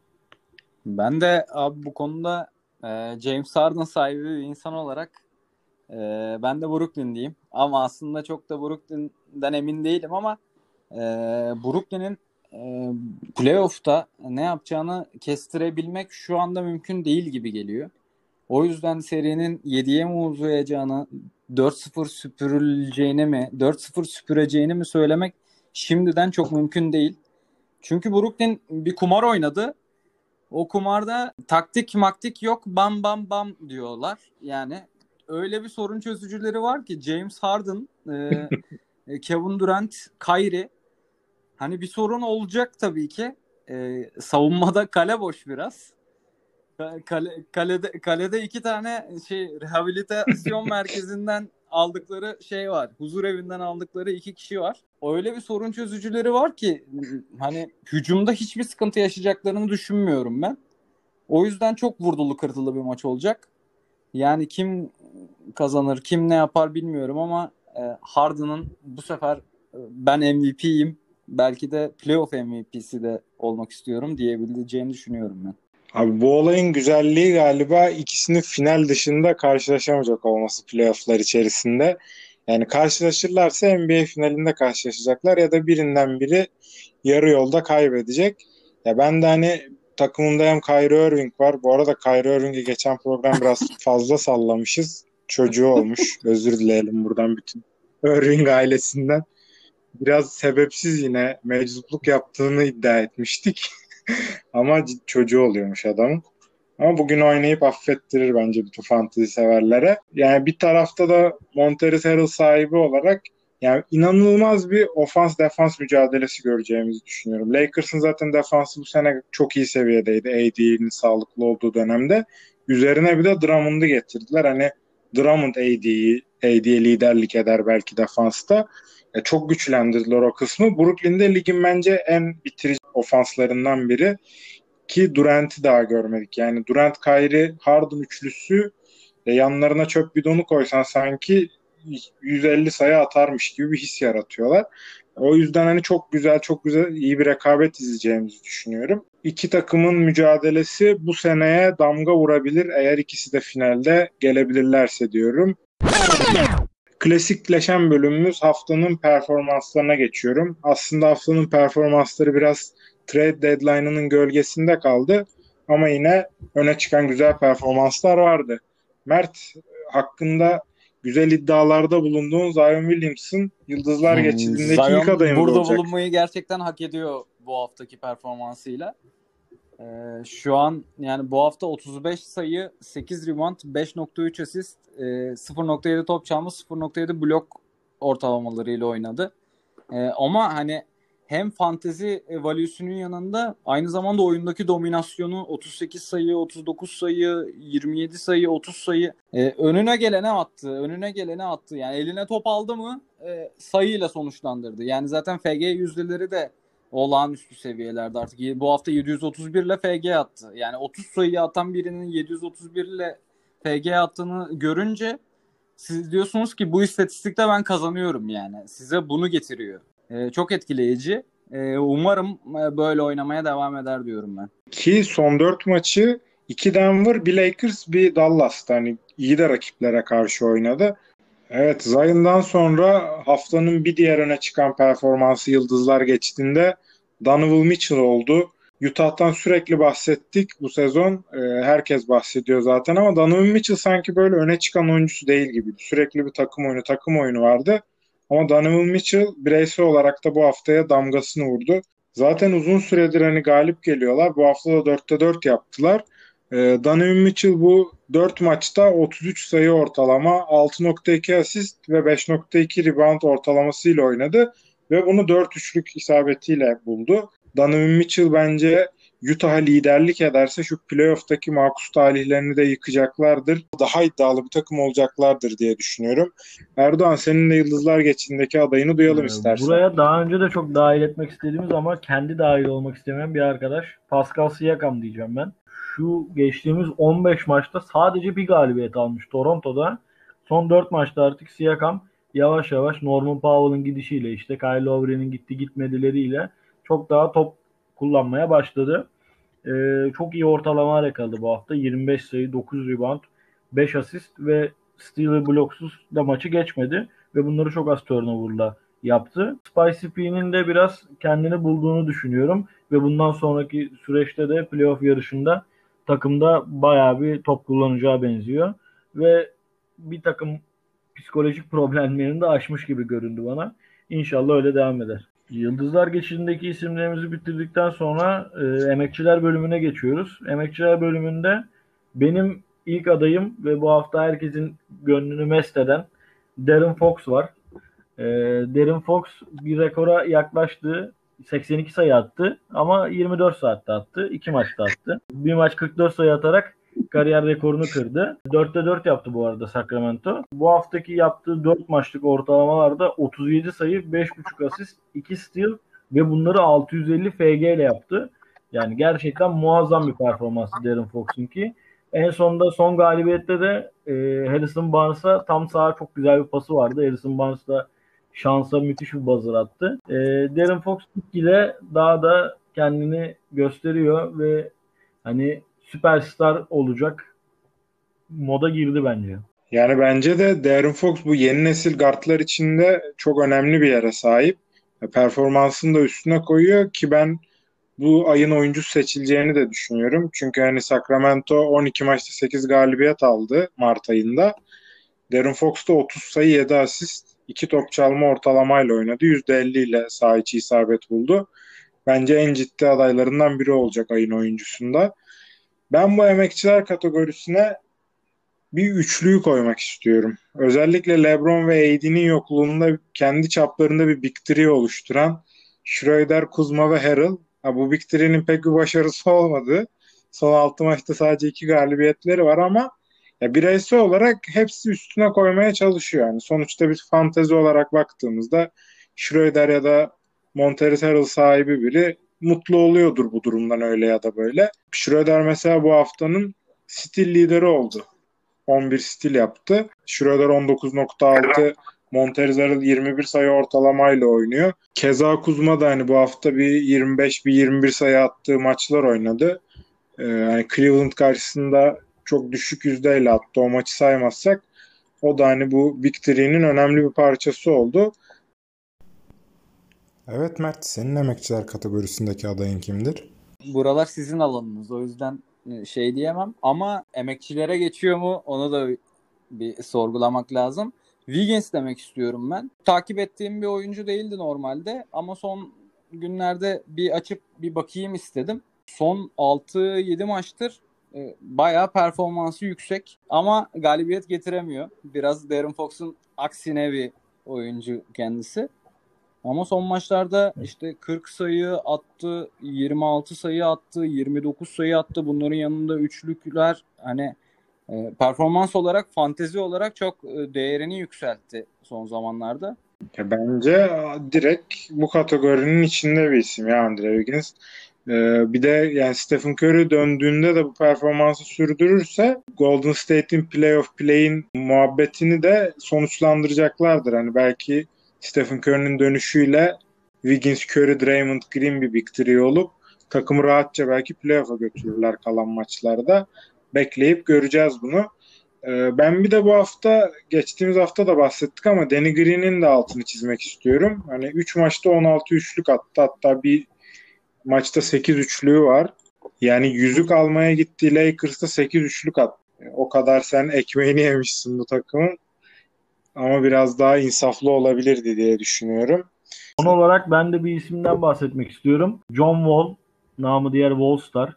Ben de abi bu konuda e, James Harden sahibi bir insan olarak e, ben de Brooklyn diyeyim. Ama aslında çok da Brooklyn'den emin değilim ama e, Brooklyn'in e, playoff'ta ne yapacağını kestirebilmek şu anda mümkün değil gibi geliyor. O yüzden serinin 7'ye mi uzayacağını, 4-0 süpürüleceğini mi, 4-0 süpüreceğini mi söylemek şimdiden çok mümkün değil. Çünkü Brooklyn bir kumar oynadı. O kumarda taktik maktik yok bam bam bam diyorlar. Yani öyle bir sorun çözücüleri var ki James Harden, e, Kevin Durant, Kyrie hani bir sorun olacak tabii ki. E, savunmada kale boş biraz. Kale, kalede, kalede iki tane şey rehabilitasyon merkezinden aldıkları şey var. Huzur evinden aldıkları iki kişi var. Öyle bir sorun çözücüleri var ki hani hücumda hiçbir sıkıntı yaşayacaklarını düşünmüyorum ben. O yüzden çok vurdulu kırdılı bir maç olacak. Yani kim kazanır, kim ne yapar bilmiyorum ama e, Harden'ın bu sefer e, ben MVP'yim. Belki de playoff MVP'si de olmak istiyorum diyebileceğimi düşünüyorum ben. Abi bu olayın güzelliği galiba ikisinin final dışında karşılaşamayacak olması playofflar içerisinde. Yani karşılaşırlarsa NBA finalinde karşılaşacaklar ya da birinden biri yarı yolda kaybedecek. Ya ben de hani takımımda hem Kyrie Irving var. Bu arada Kyrie Irving'i geçen program biraz fazla sallamışız. Çocuğu olmuş. Özür dileyelim buradan bütün Irving ailesinden. Biraz sebepsiz yine meczupluk yaptığını iddia etmiştik. Ama çocuğu oluyormuş adamın. Ama bugün oynayıp affettirir bence bütün fantezi severlere. Yani bir tarafta da Montrezl Harrell sahibi olarak yani inanılmaz bir ofans defans mücadelesi göreceğimizi düşünüyorum. Lakers'ın zaten defansı bu sene çok iyi seviyedeydi AD'nin sağlıklı olduğu dönemde. Üzerine bir de Drummond'u getirdiler. Hani Drummond AD'yi AD'ye liderlik eder belki defansta. Ya çok güçlendirdiler o kısmı. Brooklyn'de ligin bence en bitirici ofanslarından biri ki Durant'i daha görmedik. Yani Durant, Kyrie, Harden üçlüsü e, yanlarına çöp bidonu koysan sanki 150 sayı atarmış gibi bir his yaratıyorlar. O yüzden hani çok güzel, çok güzel, iyi bir rekabet izleyeceğimizi düşünüyorum. İki takımın mücadelesi bu seneye damga vurabilir eğer ikisi de finalde gelebilirlerse diyorum. Klasikleşen bölümümüz haftanın performanslarına geçiyorum. Aslında haftanın performansları biraz trade deadline'ının gölgesinde kaldı. Ama yine öne çıkan güzel performanslar vardı. Mert hakkında güzel iddialarda bulunduğun Zion Williamson Yıldızlar hmm, geçidindeki ilk adayımız burada olacak. bulunmayı gerçekten hak ediyor bu haftaki performansıyla. Ee, şu an yani bu hafta 35 sayı, 8 rebound, 5.3 asist, e, 0.7 top çalma, 0.7 blok ortalamalarıyla oynadı. E, ama hani hem fantezi value'sunun yanında aynı zamanda oyundaki dominasyonu 38 sayı, 39 sayı, 27 sayı, 30 sayı e, önüne gelene attı. Önüne gelene attı. Yani eline top aldı mı e, sayıyla sonuçlandırdı. Yani zaten FG yüzdeleri de olağanüstü seviyelerde artık. Bu hafta 731 ile FG attı. Yani 30 sayı atan birinin 731 ile FG attığını görünce siz diyorsunuz ki bu istatistikte ben kazanıyorum yani. Size bunu getiriyor. Ee, çok etkileyici. Ee, umarım e, böyle oynamaya devam eder diyorum ben. Ki son 4 maçı 2 Denver, bir Lakers, bir Dallas. Hani iyi de rakiplere karşı oynadı. Evet, Zion'dan sonra haftanın bir diğer öne çıkan performansı yıldızlar geçtiğinde Donovan Mitchell oldu. Utah'tan sürekli bahsettik bu sezon. E, herkes bahsediyor zaten ama Donovan Mitchell sanki böyle öne çıkan oyuncusu değil gibi. Sürekli bir takım oyunu, takım oyunu vardı. Ama Donovan Mitchell bireysel olarak da bu haftaya damgasını vurdu. Zaten uzun süredir hani galip geliyorlar. Bu hafta da 4'te 4 yaptılar. E, Donovan Mitchell bu 4 maçta 33 sayı ortalama, 6.2 asist ve 5.2 rebound ortalamasıyla oynadı. Ve bunu 4 üçlük isabetiyle buldu. Donovan Mitchell bence Utah'a liderlik ederse şu playoff'taki makus talihlerini de yıkacaklardır. Daha iddialı bir takım olacaklardır diye düşünüyorum. Erdoğan senin de Yıldızlar Geçindeki adayını duyalım ee, istersen. Buraya daha önce de çok dahil etmek istediğimiz ama kendi dahil olmak istemeyen bir arkadaş. Pascal Siakam diyeceğim ben. Şu geçtiğimiz 15 maçta sadece bir galibiyet almış Toronto'da. Son 4 maçta artık Siakam yavaş yavaş Norman Powell'ın gidişiyle işte Kyle Lowry'nin gitti gitmedileriyle çok daha top kullanmaya başladı. Ee, çok iyi ortalama yakaladı bu hafta. 25 sayı, 9 rebound, 5 asist ve steal bloksuz da maçı geçmedi. Ve bunları çok az turnover'la yaptı. Spicy P'nin de biraz kendini bulduğunu düşünüyorum. Ve bundan sonraki süreçte de playoff yarışında takımda bayağı bir top kullanacağı benziyor. Ve bir takım psikolojik problemlerini de aşmış gibi göründü bana. İnşallah öyle devam eder. Yıldızlar geçidindeki isimlerimizi bitirdikten sonra e, emekçiler bölümüne geçiyoruz. Emekçiler bölümünde benim ilk adayım ve bu hafta herkesin gönlünü mest eden Darren Fox var. E, Darren Fox bir rekora yaklaştı. 82 sayı attı ama 24 saatte attı. 2 maçta attı. Bir maç 44 sayı atarak kariyer rekorunu kırdı. 4'te 4 yaptı bu arada Sacramento. Bu haftaki yaptığı 4 maçlık ortalamalarda 37 sayı, 5.5 asist, 2 steal ve bunları 650 FG ile yaptı. Yani gerçekten muazzam bir performansı Darren Fox'un ki. En sonunda son galibiyette de e, Harrison Barnes'a tam sağa çok güzel bir pası vardı. Harrison Barnes da şansa müthiş bir buzzer attı. E, Darren Fox ile daha da kendini gösteriyor ve hani süperstar olacak moda girdi bence. Yani bence de Darren Fox bu yeni nesil guardlar içinde çok önemli bir yere sahip. Performansını da üstüne koyuyor ki ben bu ayın oyuncusu seçileceğini de düşünüyorum. Çünkü hani Sacramento 12 maçta 8 galibiyet aldı Mart ayında. Darren Fox da 30 sayı 7 asist 2 top çalma ortalamayla oynadı. %50 ile saha içi isabet buldu. Bence en ciddi adaylarından biri olacak ayın oyuncusunda. Ben bu emekçiler kategorisine bir üçlüyü koymak istiyorum. Özellikle LeBron ve AD'nin yokluğunda kendi çaplarında bir Big Three oluşturan Schroeder, Kuzma ve Harrell. Ha, bu Big pek bir başarısı olmadı. Son 6 maçta sadece 2 galibiyetleri var ama ya bireysel olarak hepsi üstüne koymaya çalışıyor. Yani sonuçta bir fantezi olarak baktığımızda Schroeder ya da Montrezl Harrell sahibi biri mutlu oluyordur bu durumdan öyle ya da böyle. Schroeder mesela bu haftanın stil lideri oldu. 11 stil yaptı. Schroeder 19.6 Monterizar'ın 21 sayı ortalamayla oynuyor. Keza Kuzma da hani bu hafta bir 25 bir 21 sayı attığı maçlar oynadı. Ee, yani Cleveland karşısında çok düşük yüzdeyle attı o maçı saymazsak. O da hani bu Big Three'nin önemli bir parçası oldu. Evet Mert, senin emekçiler kategorisindeki adayın kimdir? Buralar sizin alanınız. O yüzden e, şey diyemem. Ama emekçilere geçiyor mu onu da bir sorgulamak lazım. Wiggins demek istiyorum ben. Takip ettiğim bir oyuncu değildi normalde ama son günlerde bir açıp bir bakayım istedim. Son 6-7 maçtır e, bayağı performansı yüksek ama galibiyet getiremiyor. Biraz Darren Fox'un aksine bir oyuncu kendisi. Ama son maçlarda işte 40 sayı attı, 26 sayı attı, 29 sayı attı. Bunların yanında üçlükler hani e, performans olarak, fantezi olarak çok e, değerini yükseltti son zamanlarda. Bence direkt bu kategorinin içinde bir isim ya Andre Wiggins. Ee, bir de yani Stephen Curry döndüğünde de bu performansı sürdürürse Golden State'in playoff play'in muhabbetini de sonuçlandıracaklardır. Hani belki Stephen Curry'nin dönüşüyle Wiggins, Curry, Draymond Green bir trio olup takımı rahatça belki playoff'a götürürler kalan maçlarda. Bekleyip göreceğiz bunu. Ee, ben bir de bu hafta geçtiğimiz hafta da bahsettik ama Danny Green'in de altını çizmek istiyorum. Hani 3 maçta 16 üçlük attı. Hatta bir maçta 8 üçlüğü var. Yani yüzük almaya gittiği Lakers'ta 8 üçlük attı. O kadar sen ekmeğini yemişsin bu takımın. Ama biraz daha insaflı olabilirdi diye düşünüyorum. Son olarak ben de bir isimden bahsetmek istiyorum. John Wall, namı diğer Wallstar.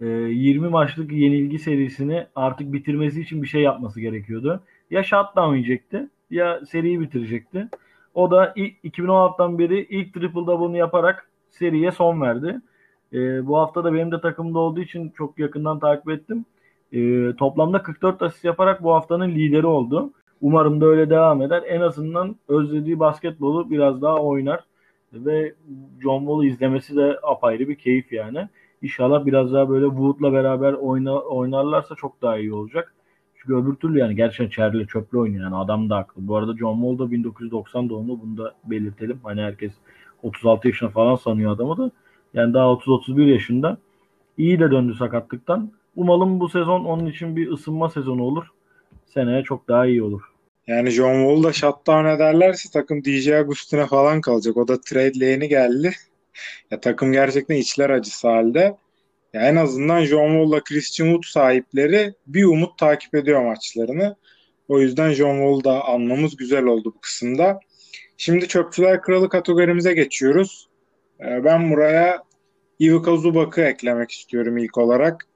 20 maçlık yenilgi serisini artık bitirmesi için bir şey yapması gerekiyordu. Ya shutdown yiyecekti ya seriyi bitirecekti. O da 2016'dan beri ilk triple double'ını yaparak seriye son verdi. E, bu hafta da benim de takımda olduğu için çok yakından takip ettim. E, toplamda 44 asist yaparak bu haftanın lideri oldu. Umarım da öyle devam eder. En azından özlediği basketbolu biraz daha oynar. Ve John Wall'u izlemesi de apayrı bir keyif yani. İnşallah biraz daha böyle Wood'la beraber oyna, oynarlarsa çok daha iyi olacak. Çünkü öbür türlü yani gerçekten çerli çöple oynuyor. Yani adam da haklı. Bu arada John Wall da 1990 doğumlu. Bunu da belirtelim. Hani herkes 36 yaşına falan sanıyor adamı da. Yani daha 30-31 yaşında. İyi de döndü sakatlıktan. Umalım bu sezon onun için bir ısınma sezonu olur. Seneye çok daha iyi olur. Yani John Wall da shutdown ederlerse takım DJ Agustin'e falan kalacak. O da trade yeni geldi. ya takım gerçekten içler acısı halde. Ya en azından John Wall'la Christian Wood sahipleri bir umut takip ediyor maçlarını. O yüzden John Wall'u da anmamız güzel oldu bu kısımda. Şimdi Çöpçüler Kralı kategorimize geçiyoruz. Ee, ben buraya Ivica Zubak'ı eklemek istiyorum ilk olarak.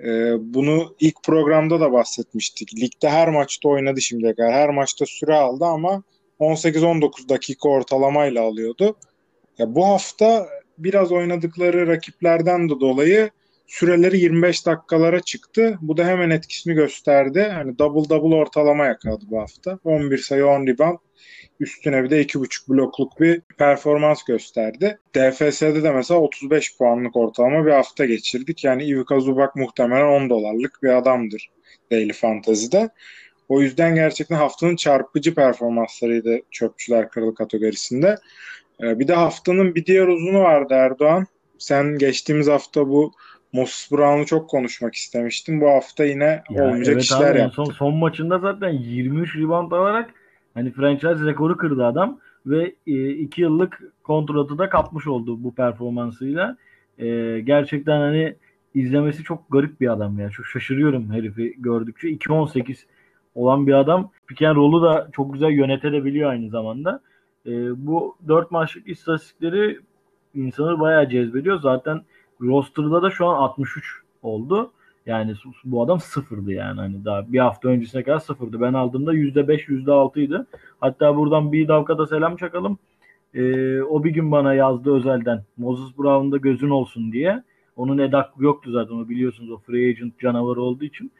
Ee, bunu ilk programda da bahsetmiştik. Ligde her maçta oynadı şimdiye kadar. Her maçta süre aldı ama 18-19 dakika ortalamayla alıyordu. Ya bu hafta biraz oynadıkları rakiplerden de dolayı süreleri 25 dakikalara çıktı. Bu da hemen etkisini gösterdi. Hani double double ortalama yakaladı bu hafta. 11 sayı 10 rebound. Üstüne bir de 2.5 blokluk bir performans gösterdi. DFS'de de mesela 35 puanlık ortalama bir hafta geçirdik. Yani Ivica Zubak muhtemelen 10 dolarlık bir adamdır Daily Fantasy'de. O yüzden gerçekten haftanın çarpıcı performanslarıydı Çöpçüler Kralı kategorisinde. Ee, bir de haftanın bir diğer uzunu vardı Erdoğan. Sen geçtiğimiz hafta bu Moses Brown'u çok konuşmak istemiştin. Bu hafta yine ya olmayacak evet işler abi, yaptı. Son, son maçında zaten 23 rebound alarak hani franchise rekoru kırdı adam ve 2 e, yıllık kontratı da kapmış oldu bu performansıyla. E, gerçekten hani izlemesi çok garip bir adam ya. Çok şaşırıyorum herifi gördükçe. 2-18 olan bir adam. Pick and roll'u da çok güzel yönetebiliyor aynı zamanda. E, bu 4 maçlık istatistikleri insanı bayağı cezbediyor. Zaten roster'da da şu an 63 oldu. Yani bu adam sıfırdı yani. Hani daha bir hafta öncesine kadar sıfırdı. Ben aldığımda %5, %6'ydı. Hatta buradan bir davkada selam çakalım. Ee, o bir gün bana yazdı özelden. Moses Brown'da gözün olsun diye. Onun edak yoktu zaten. O biliyorsunuz o free agent canavarı olduğu için.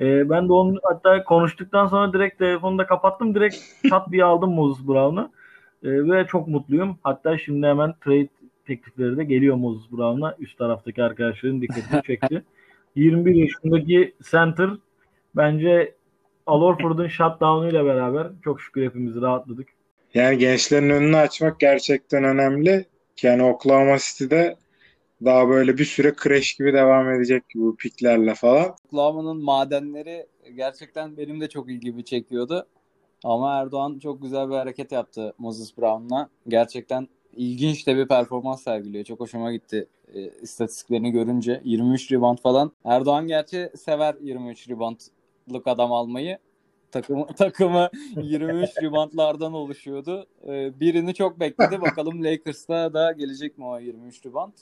Ee, ben de onu hatta konuştuktan sonra direkt telefonu da kapattım. Direkt chat bir aldım Moses Brown'u. Ee, ve çok mutluyum. Hatta şimdi hemen trade teklifleri de geliyor Moses Brown'a. Üst taraftaki arkadaşların dikkatini çekti. 21 yaşındaki center bence Al Horford'un shutdown'u ile beraber çok şükür hepimiz rahatladık. Yani gençlerin önünü açmak gerçekten önemli. Yani Oklahoma City'de daha böyle bir süre crash gibi devam edecek gibi bu piklerle falan. Oklahoma'nın madenleri gerçekten benim de çok ilgimi çekiyordu. Ama Erdoğan çok güzel bir hareket yaptı Moses Brown'la. Gerçekten ilginç de bir performans sergiliyor. Çok hoşuma gitti e, istatistiklerini görünce. 23 rebound falan. Erdoğan gerçi sever 23 reboundlık adam almayı. Takımı, takımı 23 reboundlardan oluşuyordu. E, birini çok bekledi. Bakalım Lakers'ta da gelecek mi o 23 rebound.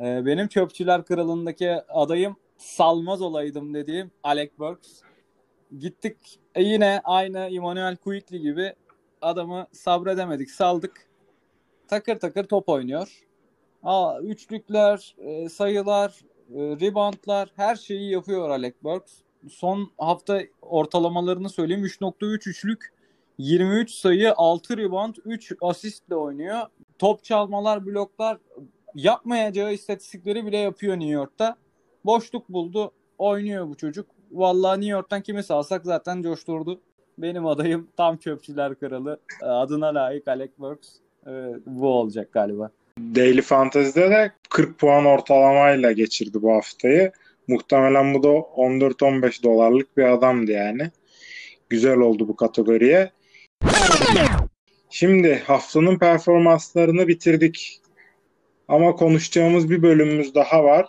E, benim çöpçüler kralındaki adayım salmaz olaydım dediğim Alec Burks. Gittik e yine aynı Emmanuel Quickly gibi adamı sabredemedik saldık takır takır top oynuyor. Aa, üçlükler, e, sayılar, e, reboundlar her şeyi yapıyor Alec Burks. Son hafta ortalamalarını söyleyeyim. 3.3 üçlük, 23 sayı, 6 rebound, 3 asistle oynuyor. Top çalmalar, bloklar yapmayacağı istatistikleri bile yapıyor New York'ta. Boşluk buldu. Oynuyor bu çocuk. Vallahi New York'tan kimi salsak zaten coşturdu. Benim adayım tam çöpçüler kralı. Adına layık Alec Burks. Bu olacak galiba. Daily Fantasy'de de 40 puan ortalamayla geçirdi bu haftayı. Muhtemelen bu da 14-15 dolarlık bir adamdı yani. Güzel oldu bu kategoriye. Şimdi haftanın performanslarını bitirdik. Ama konuşacağımız bir bölümümüz daha var.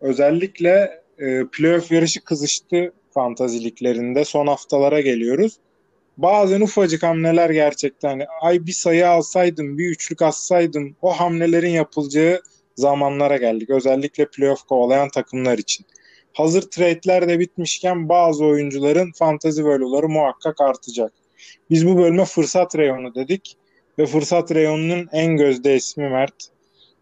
Özellikle e, playoff yarışı kızıştı fantaziliklerinde. Son haftalara geliyoruz. Bazen ufacık hamleler gerçekten hani, ay bir sayı alsaydım, bir üçlük atsaydım o hamlelerin yapılacağı zamanlara geldik. Özellikle playoff kovalayan takımlar için. Hazır trade'ler de bitmişken bazı oyuncuların fantazi value'ları muhakkak artacak. Biz bu bölüme fırsat reyonu dedik ve fırsat reyonunun en gözde ismi Mert.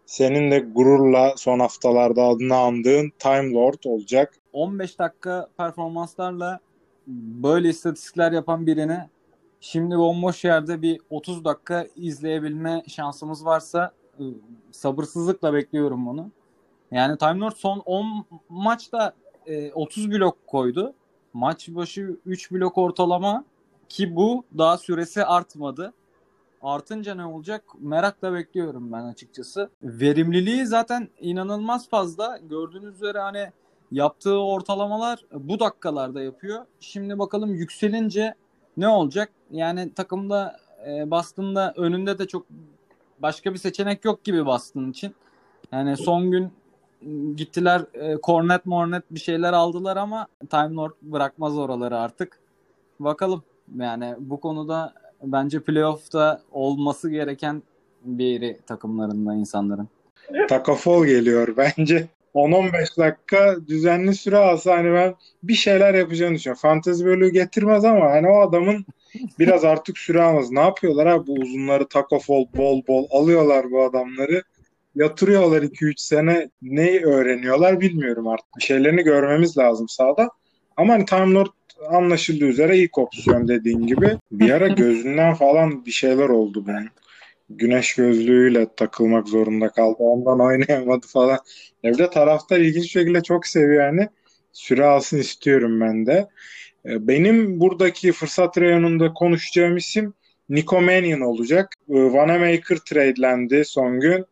Senin de gururla son haftalarda adını andığın Time Lord olacak. 15 dakika performanslarla böyle istatistikler yapan birini şimdi bomboş yerde bir 30 dakika izleyebilme şansımız varsa ıı, sabırsızlıkla bekliyorum bunu. Yani Time Lord son 10 maçta 30 e, blok koydu. Maç başı 3 blok ortalama ki bu daha süresi artmadı. Artınca ne olacak? Merakla bekliyorum ben açıkçası. Verimliliği zaten inanılmaz fazla. Gördüğünüz üzere hani yaptığı ortalamalar bu dakikalarda yapıyor. Şimdi bakalım yükselince ne olacak? Yani takımda e, Boston'da önünde de çok başka bir seçenek yok gibi Boston için. Yani son gün gittiler e, Cornet Mornet bir şeyler aldılar ama Time Lord bırakmaz oraları artık. Bakalım yani bu konuda bence playoff'ta olması gereken biri takımlarında insanların. Takafol geliyor bence. 10-15 dakika düzenli süre alsa hani ben bir şeyler yapacağını düşünüyorum. Fantezi bölüğü getirmez ama hani o adamın biraz artık süre almaz. Ne yapıyorlar abi bu uzunları takafol bol bol alıyorlar bu adamları. Yatırıyorlar 2-3 sene. Neyi öğreniyorlar bilmiyorum artık. Bir şeylerini görmemiz lazım sahada. Ama hani Time Lord anlaşıldığı üzere ilk opsiyon dediğin gibi. Bir ara gözünden falan bir şeyler oldu bunun. Güneş gözlüğüyle takılmak zorunda kaldı. Ondan oynayamadı falan. Evde taraftar ilginç bir şekilde çok seviyor yani. Süre alsın istiyorum ben de. Ee, benim buradaki fırsat reyonunda konuşacağım isim Nico Mannion olacak. Ee, Vanamaker tradelendi son gün.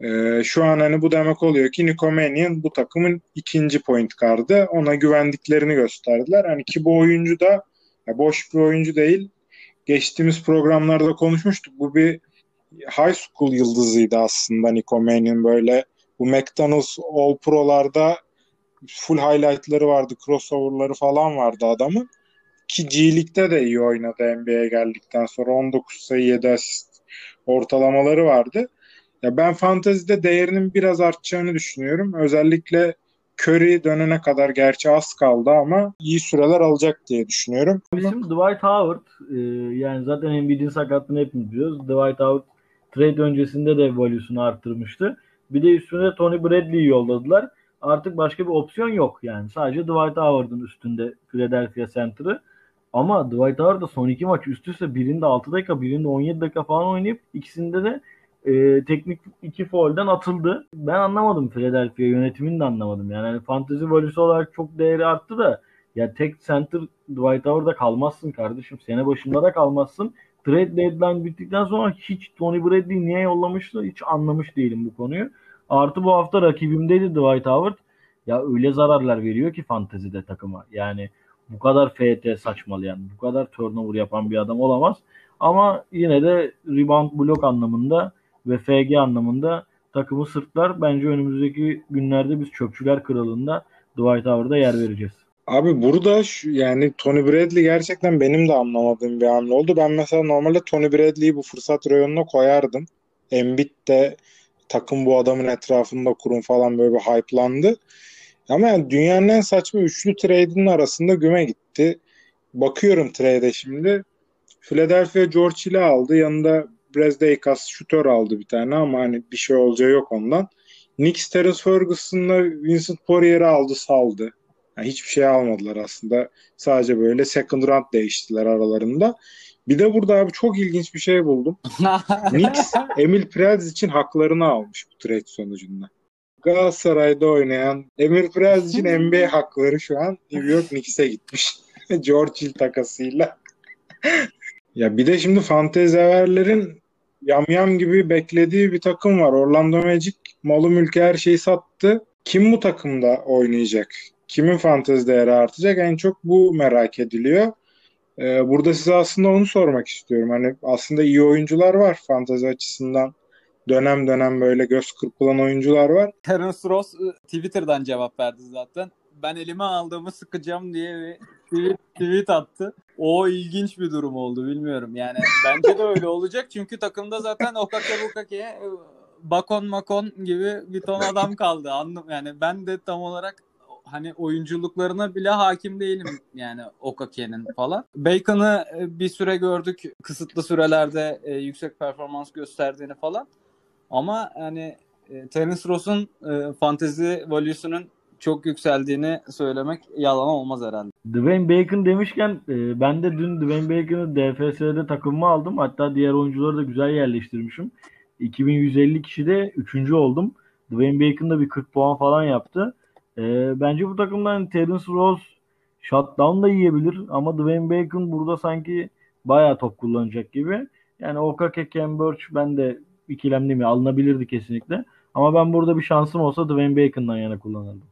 Ee, şu an hani bu demek oluyor ki Nico Mannion bu takımın ikinci point kardı. Ona güvendiklerini gösterdiler. Hani ki bu oyuncu da ya boş bir oyuncu değil. Geçtiğimiz programlarda konuşmuştuk. Bu bir high school yıldızıydı aslında Nico Mannion böyle. Bu McDonald's All Pro'larda full highlightları vardı, crossover'ları falan vardı adamın. Ki G League'de de iyi oynadı NBA'ye geldikten sonra 19 sayı 7 asist ortalamaları vardı. Ya ben fantezide değerinin biraz artacağını düşünüyorum. Özellikle Curry dönene kadar gerçi az kaldı ama iyi süreler alacak diye düşünüyorum. Bizim Dwight Howard e, yani zaten Embiid'in sakatlığını hepimiz biliyoruz. Dwight Howard trade öncesinde de value'sunu arttırmıştı. Bir de üstüne Tony Bradley'i yolladılar. Artık başka bir opsiyon yok yani. Sadece Dwight Howard'ın üstünde Philadelphia Center'ı. Ama Dwight Howard da son iki maç üst üste birinde 6 dakika birinde 17 dakika falan oynayıp ikisinde de e, teknik iki foul'den atıldı. Ben anlamadım Philadelphia yönetimini de anlamadım. Yani hani fantezi valüsü olarak çok değeri arttı da ya tek center Dwight Howard'da kalmazsın kardeşim. Sene başında da kalmazsın. Trade deadline bittikten sonra hiç Tony Bradley niye yollamıştı hiç anlamış değilim bu konuyu. Artı bu hafta rakibimdeydi Dwight Howard. Ya öyle zararlar veriyor ki fantezide takıma. Yani bu kadar FT saçmalayan, bu kadar turnover yapan bir adam olamaz. Ama yine de rebound blok anlamında ve FG anlamında takımı sırtlar. Bence önümüzdeki günlerde biz çöpçüler kralında Dwight Howard'a yer vereceğiz. Abi burada şu, yani Tony Bradley gerçekten benim de anlamadığım bir hamle oldu. Ben mesela normalde Tony Bradley'i bu fırsat reyonuna koyardım. Embiid de takım bu adamın etrafında kurun falan böyle bir hype'landı. Ama yani dünyanın en saçma üçlü trade'inin arasında güme gitti. Bakıyorum trade'e şimdi. Philadelphia George ile aldı. Yanında Brezdeikas şutör aldı bir tane ama hani bir şey olacağı yok ondan. Knicks Terence Ferguson'la Vincent Poirier'i aldı saldı. Yani hiçbir şey almadılar aslında. Sadece böyle second round değiştiler aralarında. Bir de burada abi çok ilginç bir şey buldum. Knicks Emil Prez için haklarını almış bu trade sonucunda. Galatasaray'da oynayan Emil Prez için NBA hakları şu an New York Knicks'e gitmiş. George Hill takasıyla. ya bir de şimdi fanteziverlerin yamyam gibi beklediği bir takım var. Orlando Magic malı mülkü her şeyi sattı. Kim bu takımda oynayacak? Kimin fantezi değeri artacak? En çok bu merak ediliyor. Ee, burada size aslında onu sormak istiyorum. Hani aslında iyi oyuncular var fantezi açısından. Dönem dönem böyle göz kırpılan oyuncular var. Terence Ross ı, Twitter'dan cevap verdi zaten. Ben elime aldığımı sıkacağım diye bir tweet, tweet attı. O ilginç bir durum oldu bilmiyorum. Yani bence de öyle olacak. Çünkü takımda zaten Okake Bukake e, Bakon Makon gibi bir ton adam kaldı. Anladım. Yani ben de tam olarak hani oyunculuklarına bile hakim değilim yani Okake'nin falan. Bacon'ı e, bir süre gördük kısıtlı sürelerde e, yüksek performans gösterdiğini falan. Ama hani e, Terence Ross'un e, fantezi value'sunun çok yükseldiğini söylemek yalan olmaz herhalde. Dwayne Bacon demişken e, ben de dün Dwayne Bacon'ı DFS'de takımıma aldım. Hatta diğer oyuncuları da güzel yerleştirmişim. 2150 kişide 3. oldum. Dwayne Bacon da bir 40 puan falan yaptı. E, bence bu takımdan Terence Ross shutdown da yiyebilir ama Dwayne Bacon burada sanki bayağı top kullanacak gibi. Yani Okake Cambridge ben de ikilemliyim. Alınabilirdi kesinlikle. Ama ben burada bir şansım olsa Dwayne Bacon'dan yana kullanırdım.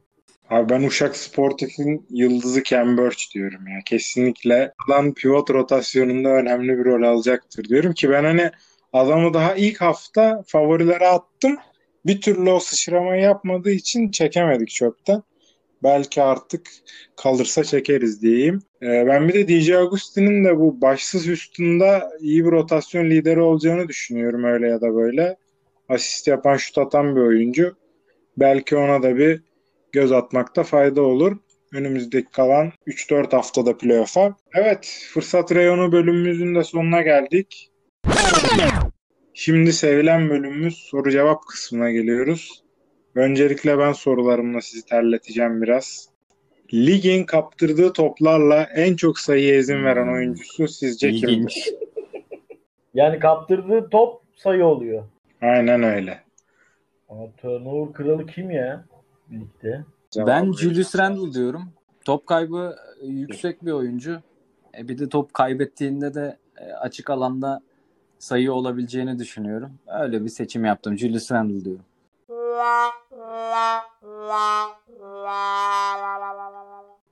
Abi ben Uşak Sportif'in yıldızı Cambridge diyorum ya. Kesinlikle lan pivot rotasyonunda önemli bir rol alacaktır diyorum ki ben hani adamı daha ilk hafta favorilere attım. Bir türlü o sıçramayı yapmadığı için çekemedik çöpten. Belki artık kalırsa çekeriz diyeyim. Ee, ben bir de DJ Agustin'in de bu başsız üstünde iyi bir rotasyon lideri olacağını düşünüyorum öyle ya da böyle. Asist yapan, şut atan bir oyuncu. Belki ona da bir göz atmakta fayda olur. Önümüzdeki kalan 3-4 haftada playoff'a. Evet, fırsat reyonu bölümümüzün de sonuna geldik. Şimdi sevilen bölümümüz soru cevap kısmına geliyoruz. Öncelikle ben sorularımla sizi terleteceğim biraz. Ligin kaptırdığı toplarla en çok sayıya izin veren oyuncusu sizce kimdir? Yani kaptırdığı top sayı oluyor. Aynen öyle. Ama turnover kralı kim ya ligde? Ben Julius Randle diyorum. Top kaybı yüksek bir oyuncu. E bir de top kaybettiğinde de e, açık alanda sayı olabileceğini düşünüyorum. Öyle bir seçim yaptım. Julius Randle diyorum.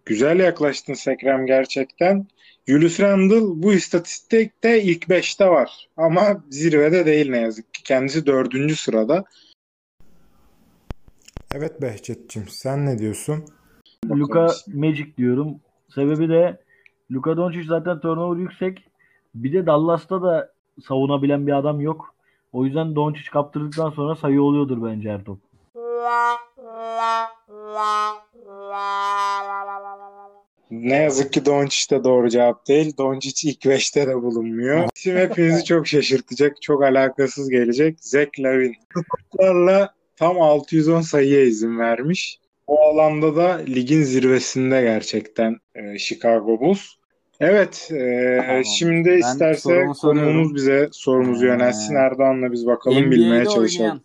Güzel yaklaştın Sekrem gerçekten. Julius Randle bu istatistikte ilk 5'te var. Ama zirvede değil ne yazık ki. Kendisi dördüncü sırada. Evet Behçetçim sen ne diyorsun? Luka Magic diyorum. Sebebi de Luka Doncic zaten turnover yüksek. Bir de Dallas'ta da savunabilen bir adam yok. O yüzden Doncic kaptırdıktan sonra sayı oluyordur bence her top. Ne yazık ki Doncic de doğru cevap değil. Doncic ilk 5'te de bulunmuyor. İsim hepinizi çok şaşırtacak, çok alakasız gelecek. Zach Lavin. Toplarla tam 610 sayıya izin vermiş. O alanda da ligin zirvesinde gerçekten e, Chicago Bulls. Evet, e, Tamam. şimdi Ben isterse konuğumuz bize sorumuzu yönelsin. Erdoğan'la biz bakalım NBA'de bilmeye oynayan, çalışalım.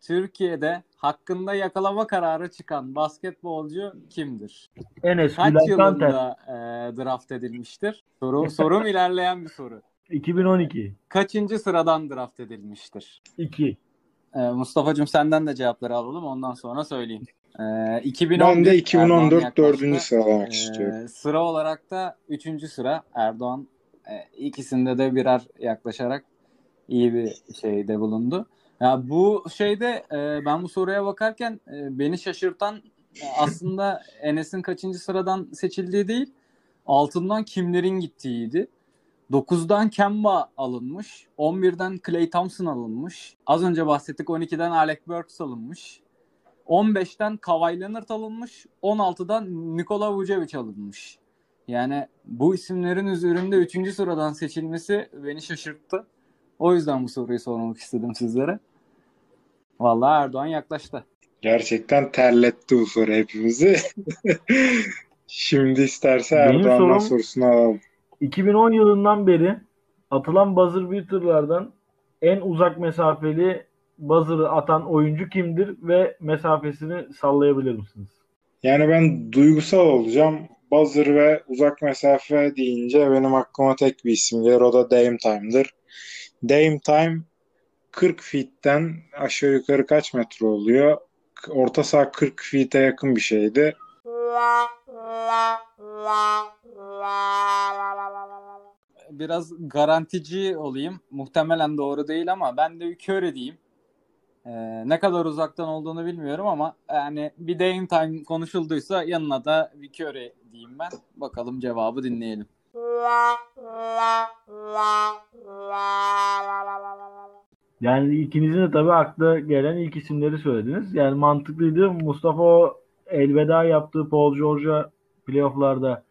Türkiye'de hakkında yakalama kararı çıkan basketbolcu kimdir? Enes Kaç Bülent Kanter yılında e, draft edilmiştir? Soru, sorum ilerleyen bir soru. 2012 Kaçıncı sıradan draft edilmiştir? 2 E, Mustafa'cığım senden de cevapları alalım ondan sonra söyleyeyim. E, 2011 Ben de 2014 Erdoğan dördüncü yaklaştı. sıralamak E, istiyorum. sıra olarak da üçüncü sıra Erdoğan e, ikisinde de birer yaklaşarak iyi bir şeyde bulundu. Ya bu şeyde e, ben bu soruya bakarken e, beni şaşırtan e, aslında Enes'in kaçıncı sıradan seçildiği değil, altından kimlerin gittiğiydi. 9'dan Kemba alınmış, 11'den Klay Thompson alınmış. Az önce bahsettik 12'den Alec Burks alınmış. 15'ten Kawhi Leonard alınmış, 16'dan Nikola Vucevic alınmış. Yani bu isimlerin üzerinde 3. sıradan seçilmesi beni şaşırttı. O yüzden bu soruyu sormak istedim sizlere. Vallahi Erdoğan yaklaştı. Gerçekten terletti bu soru hepimizi. Şimdi isterse Erdoğan'dan sorum- sorusunu alalım. 2010 yılından beri atılan buzzer beater'lardan en uzak mesafeli buzzer'ı atan oyuncu kimdir ve mesafesini sallayabilir misiniz? Yani ben duygusal olacağım. Buzzer ve uzak mesafe deyince benim aklıma tek bir isim gelir. O da Dame Time'dır. Dame Time 40 feet'ten aşağı yukarı kaç metre oluyor? Orta saha 40 feet'e yakın bir şeydi. Biraz garantici olayım. Muhtemelen doğru değil ama ben de Curry diyeyim. Ee, ne kadar uzaktan olduğunu bilmiyorum ama yani bir Dame Time konuşulduysa yanına da bir Curry diyeyim ben. Bakalım cevabı dinleyelim. Yani ikinizin de tabii akla gelen ilk isimleri söylediniz. Yani mantıklıydı. Mustafa elveda yaptığı Paul George'a playofflarda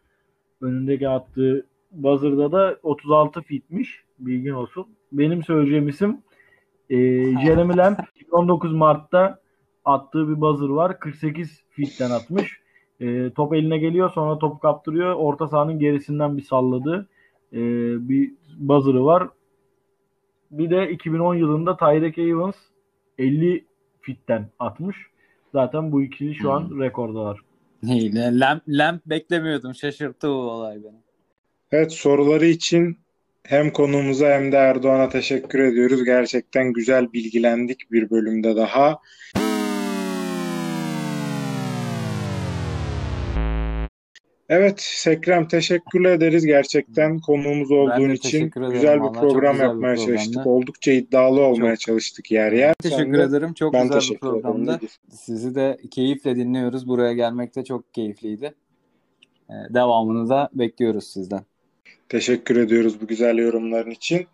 önündeki attığı buzzer'da da 36 fitmiş. Bilgin olsun. Benim söyleyeceğim isim e, Jeremy Lamb 19 Mart'ta attığı bir buzzer var. 48 fitten atmış. E, top eline geliyor sonra topu kaptırıyor. Orta sahanın gerisinden bir salladığı e, bir buzzer'ı var. Bir de 2010 yılında Tyrek Evans 50 fitten atmış. Zaten bu ikili şu an rekordalar. Neyle? Lamp, lamp beklemiyordum. Şaşırttı bu olay beni. Evet soruları için hem konuğumuza hem de Erdoğan'a teşekkür ediyoruz. Gerçekten güzel bilgilendik bir bölümde daha. Evet Sekrem teşekkür ederiz gerçekten konuğumuz olduğun için. Güzel bir program güzel bir yapmaya programdı. çalıştık. Oldukça iddialı olmaya Çok- çalıştık yer yer. Teşekkür de- ederim. Çok Ben güzel bir teşekkür ederim. programdı. Sizi de keyifle dinliyoruz. Buraya gelmek de çok keyifliydi. Ee, devamını da bekliyoruz sizden. Teşekkür ediyoruz bu güzel yorumların için.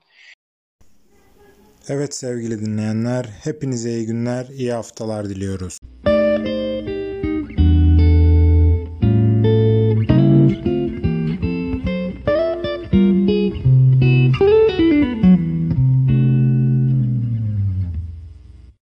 Evet sevgili dinleyenler, hepinize iyi günler, iyi haftalar diliyoruz.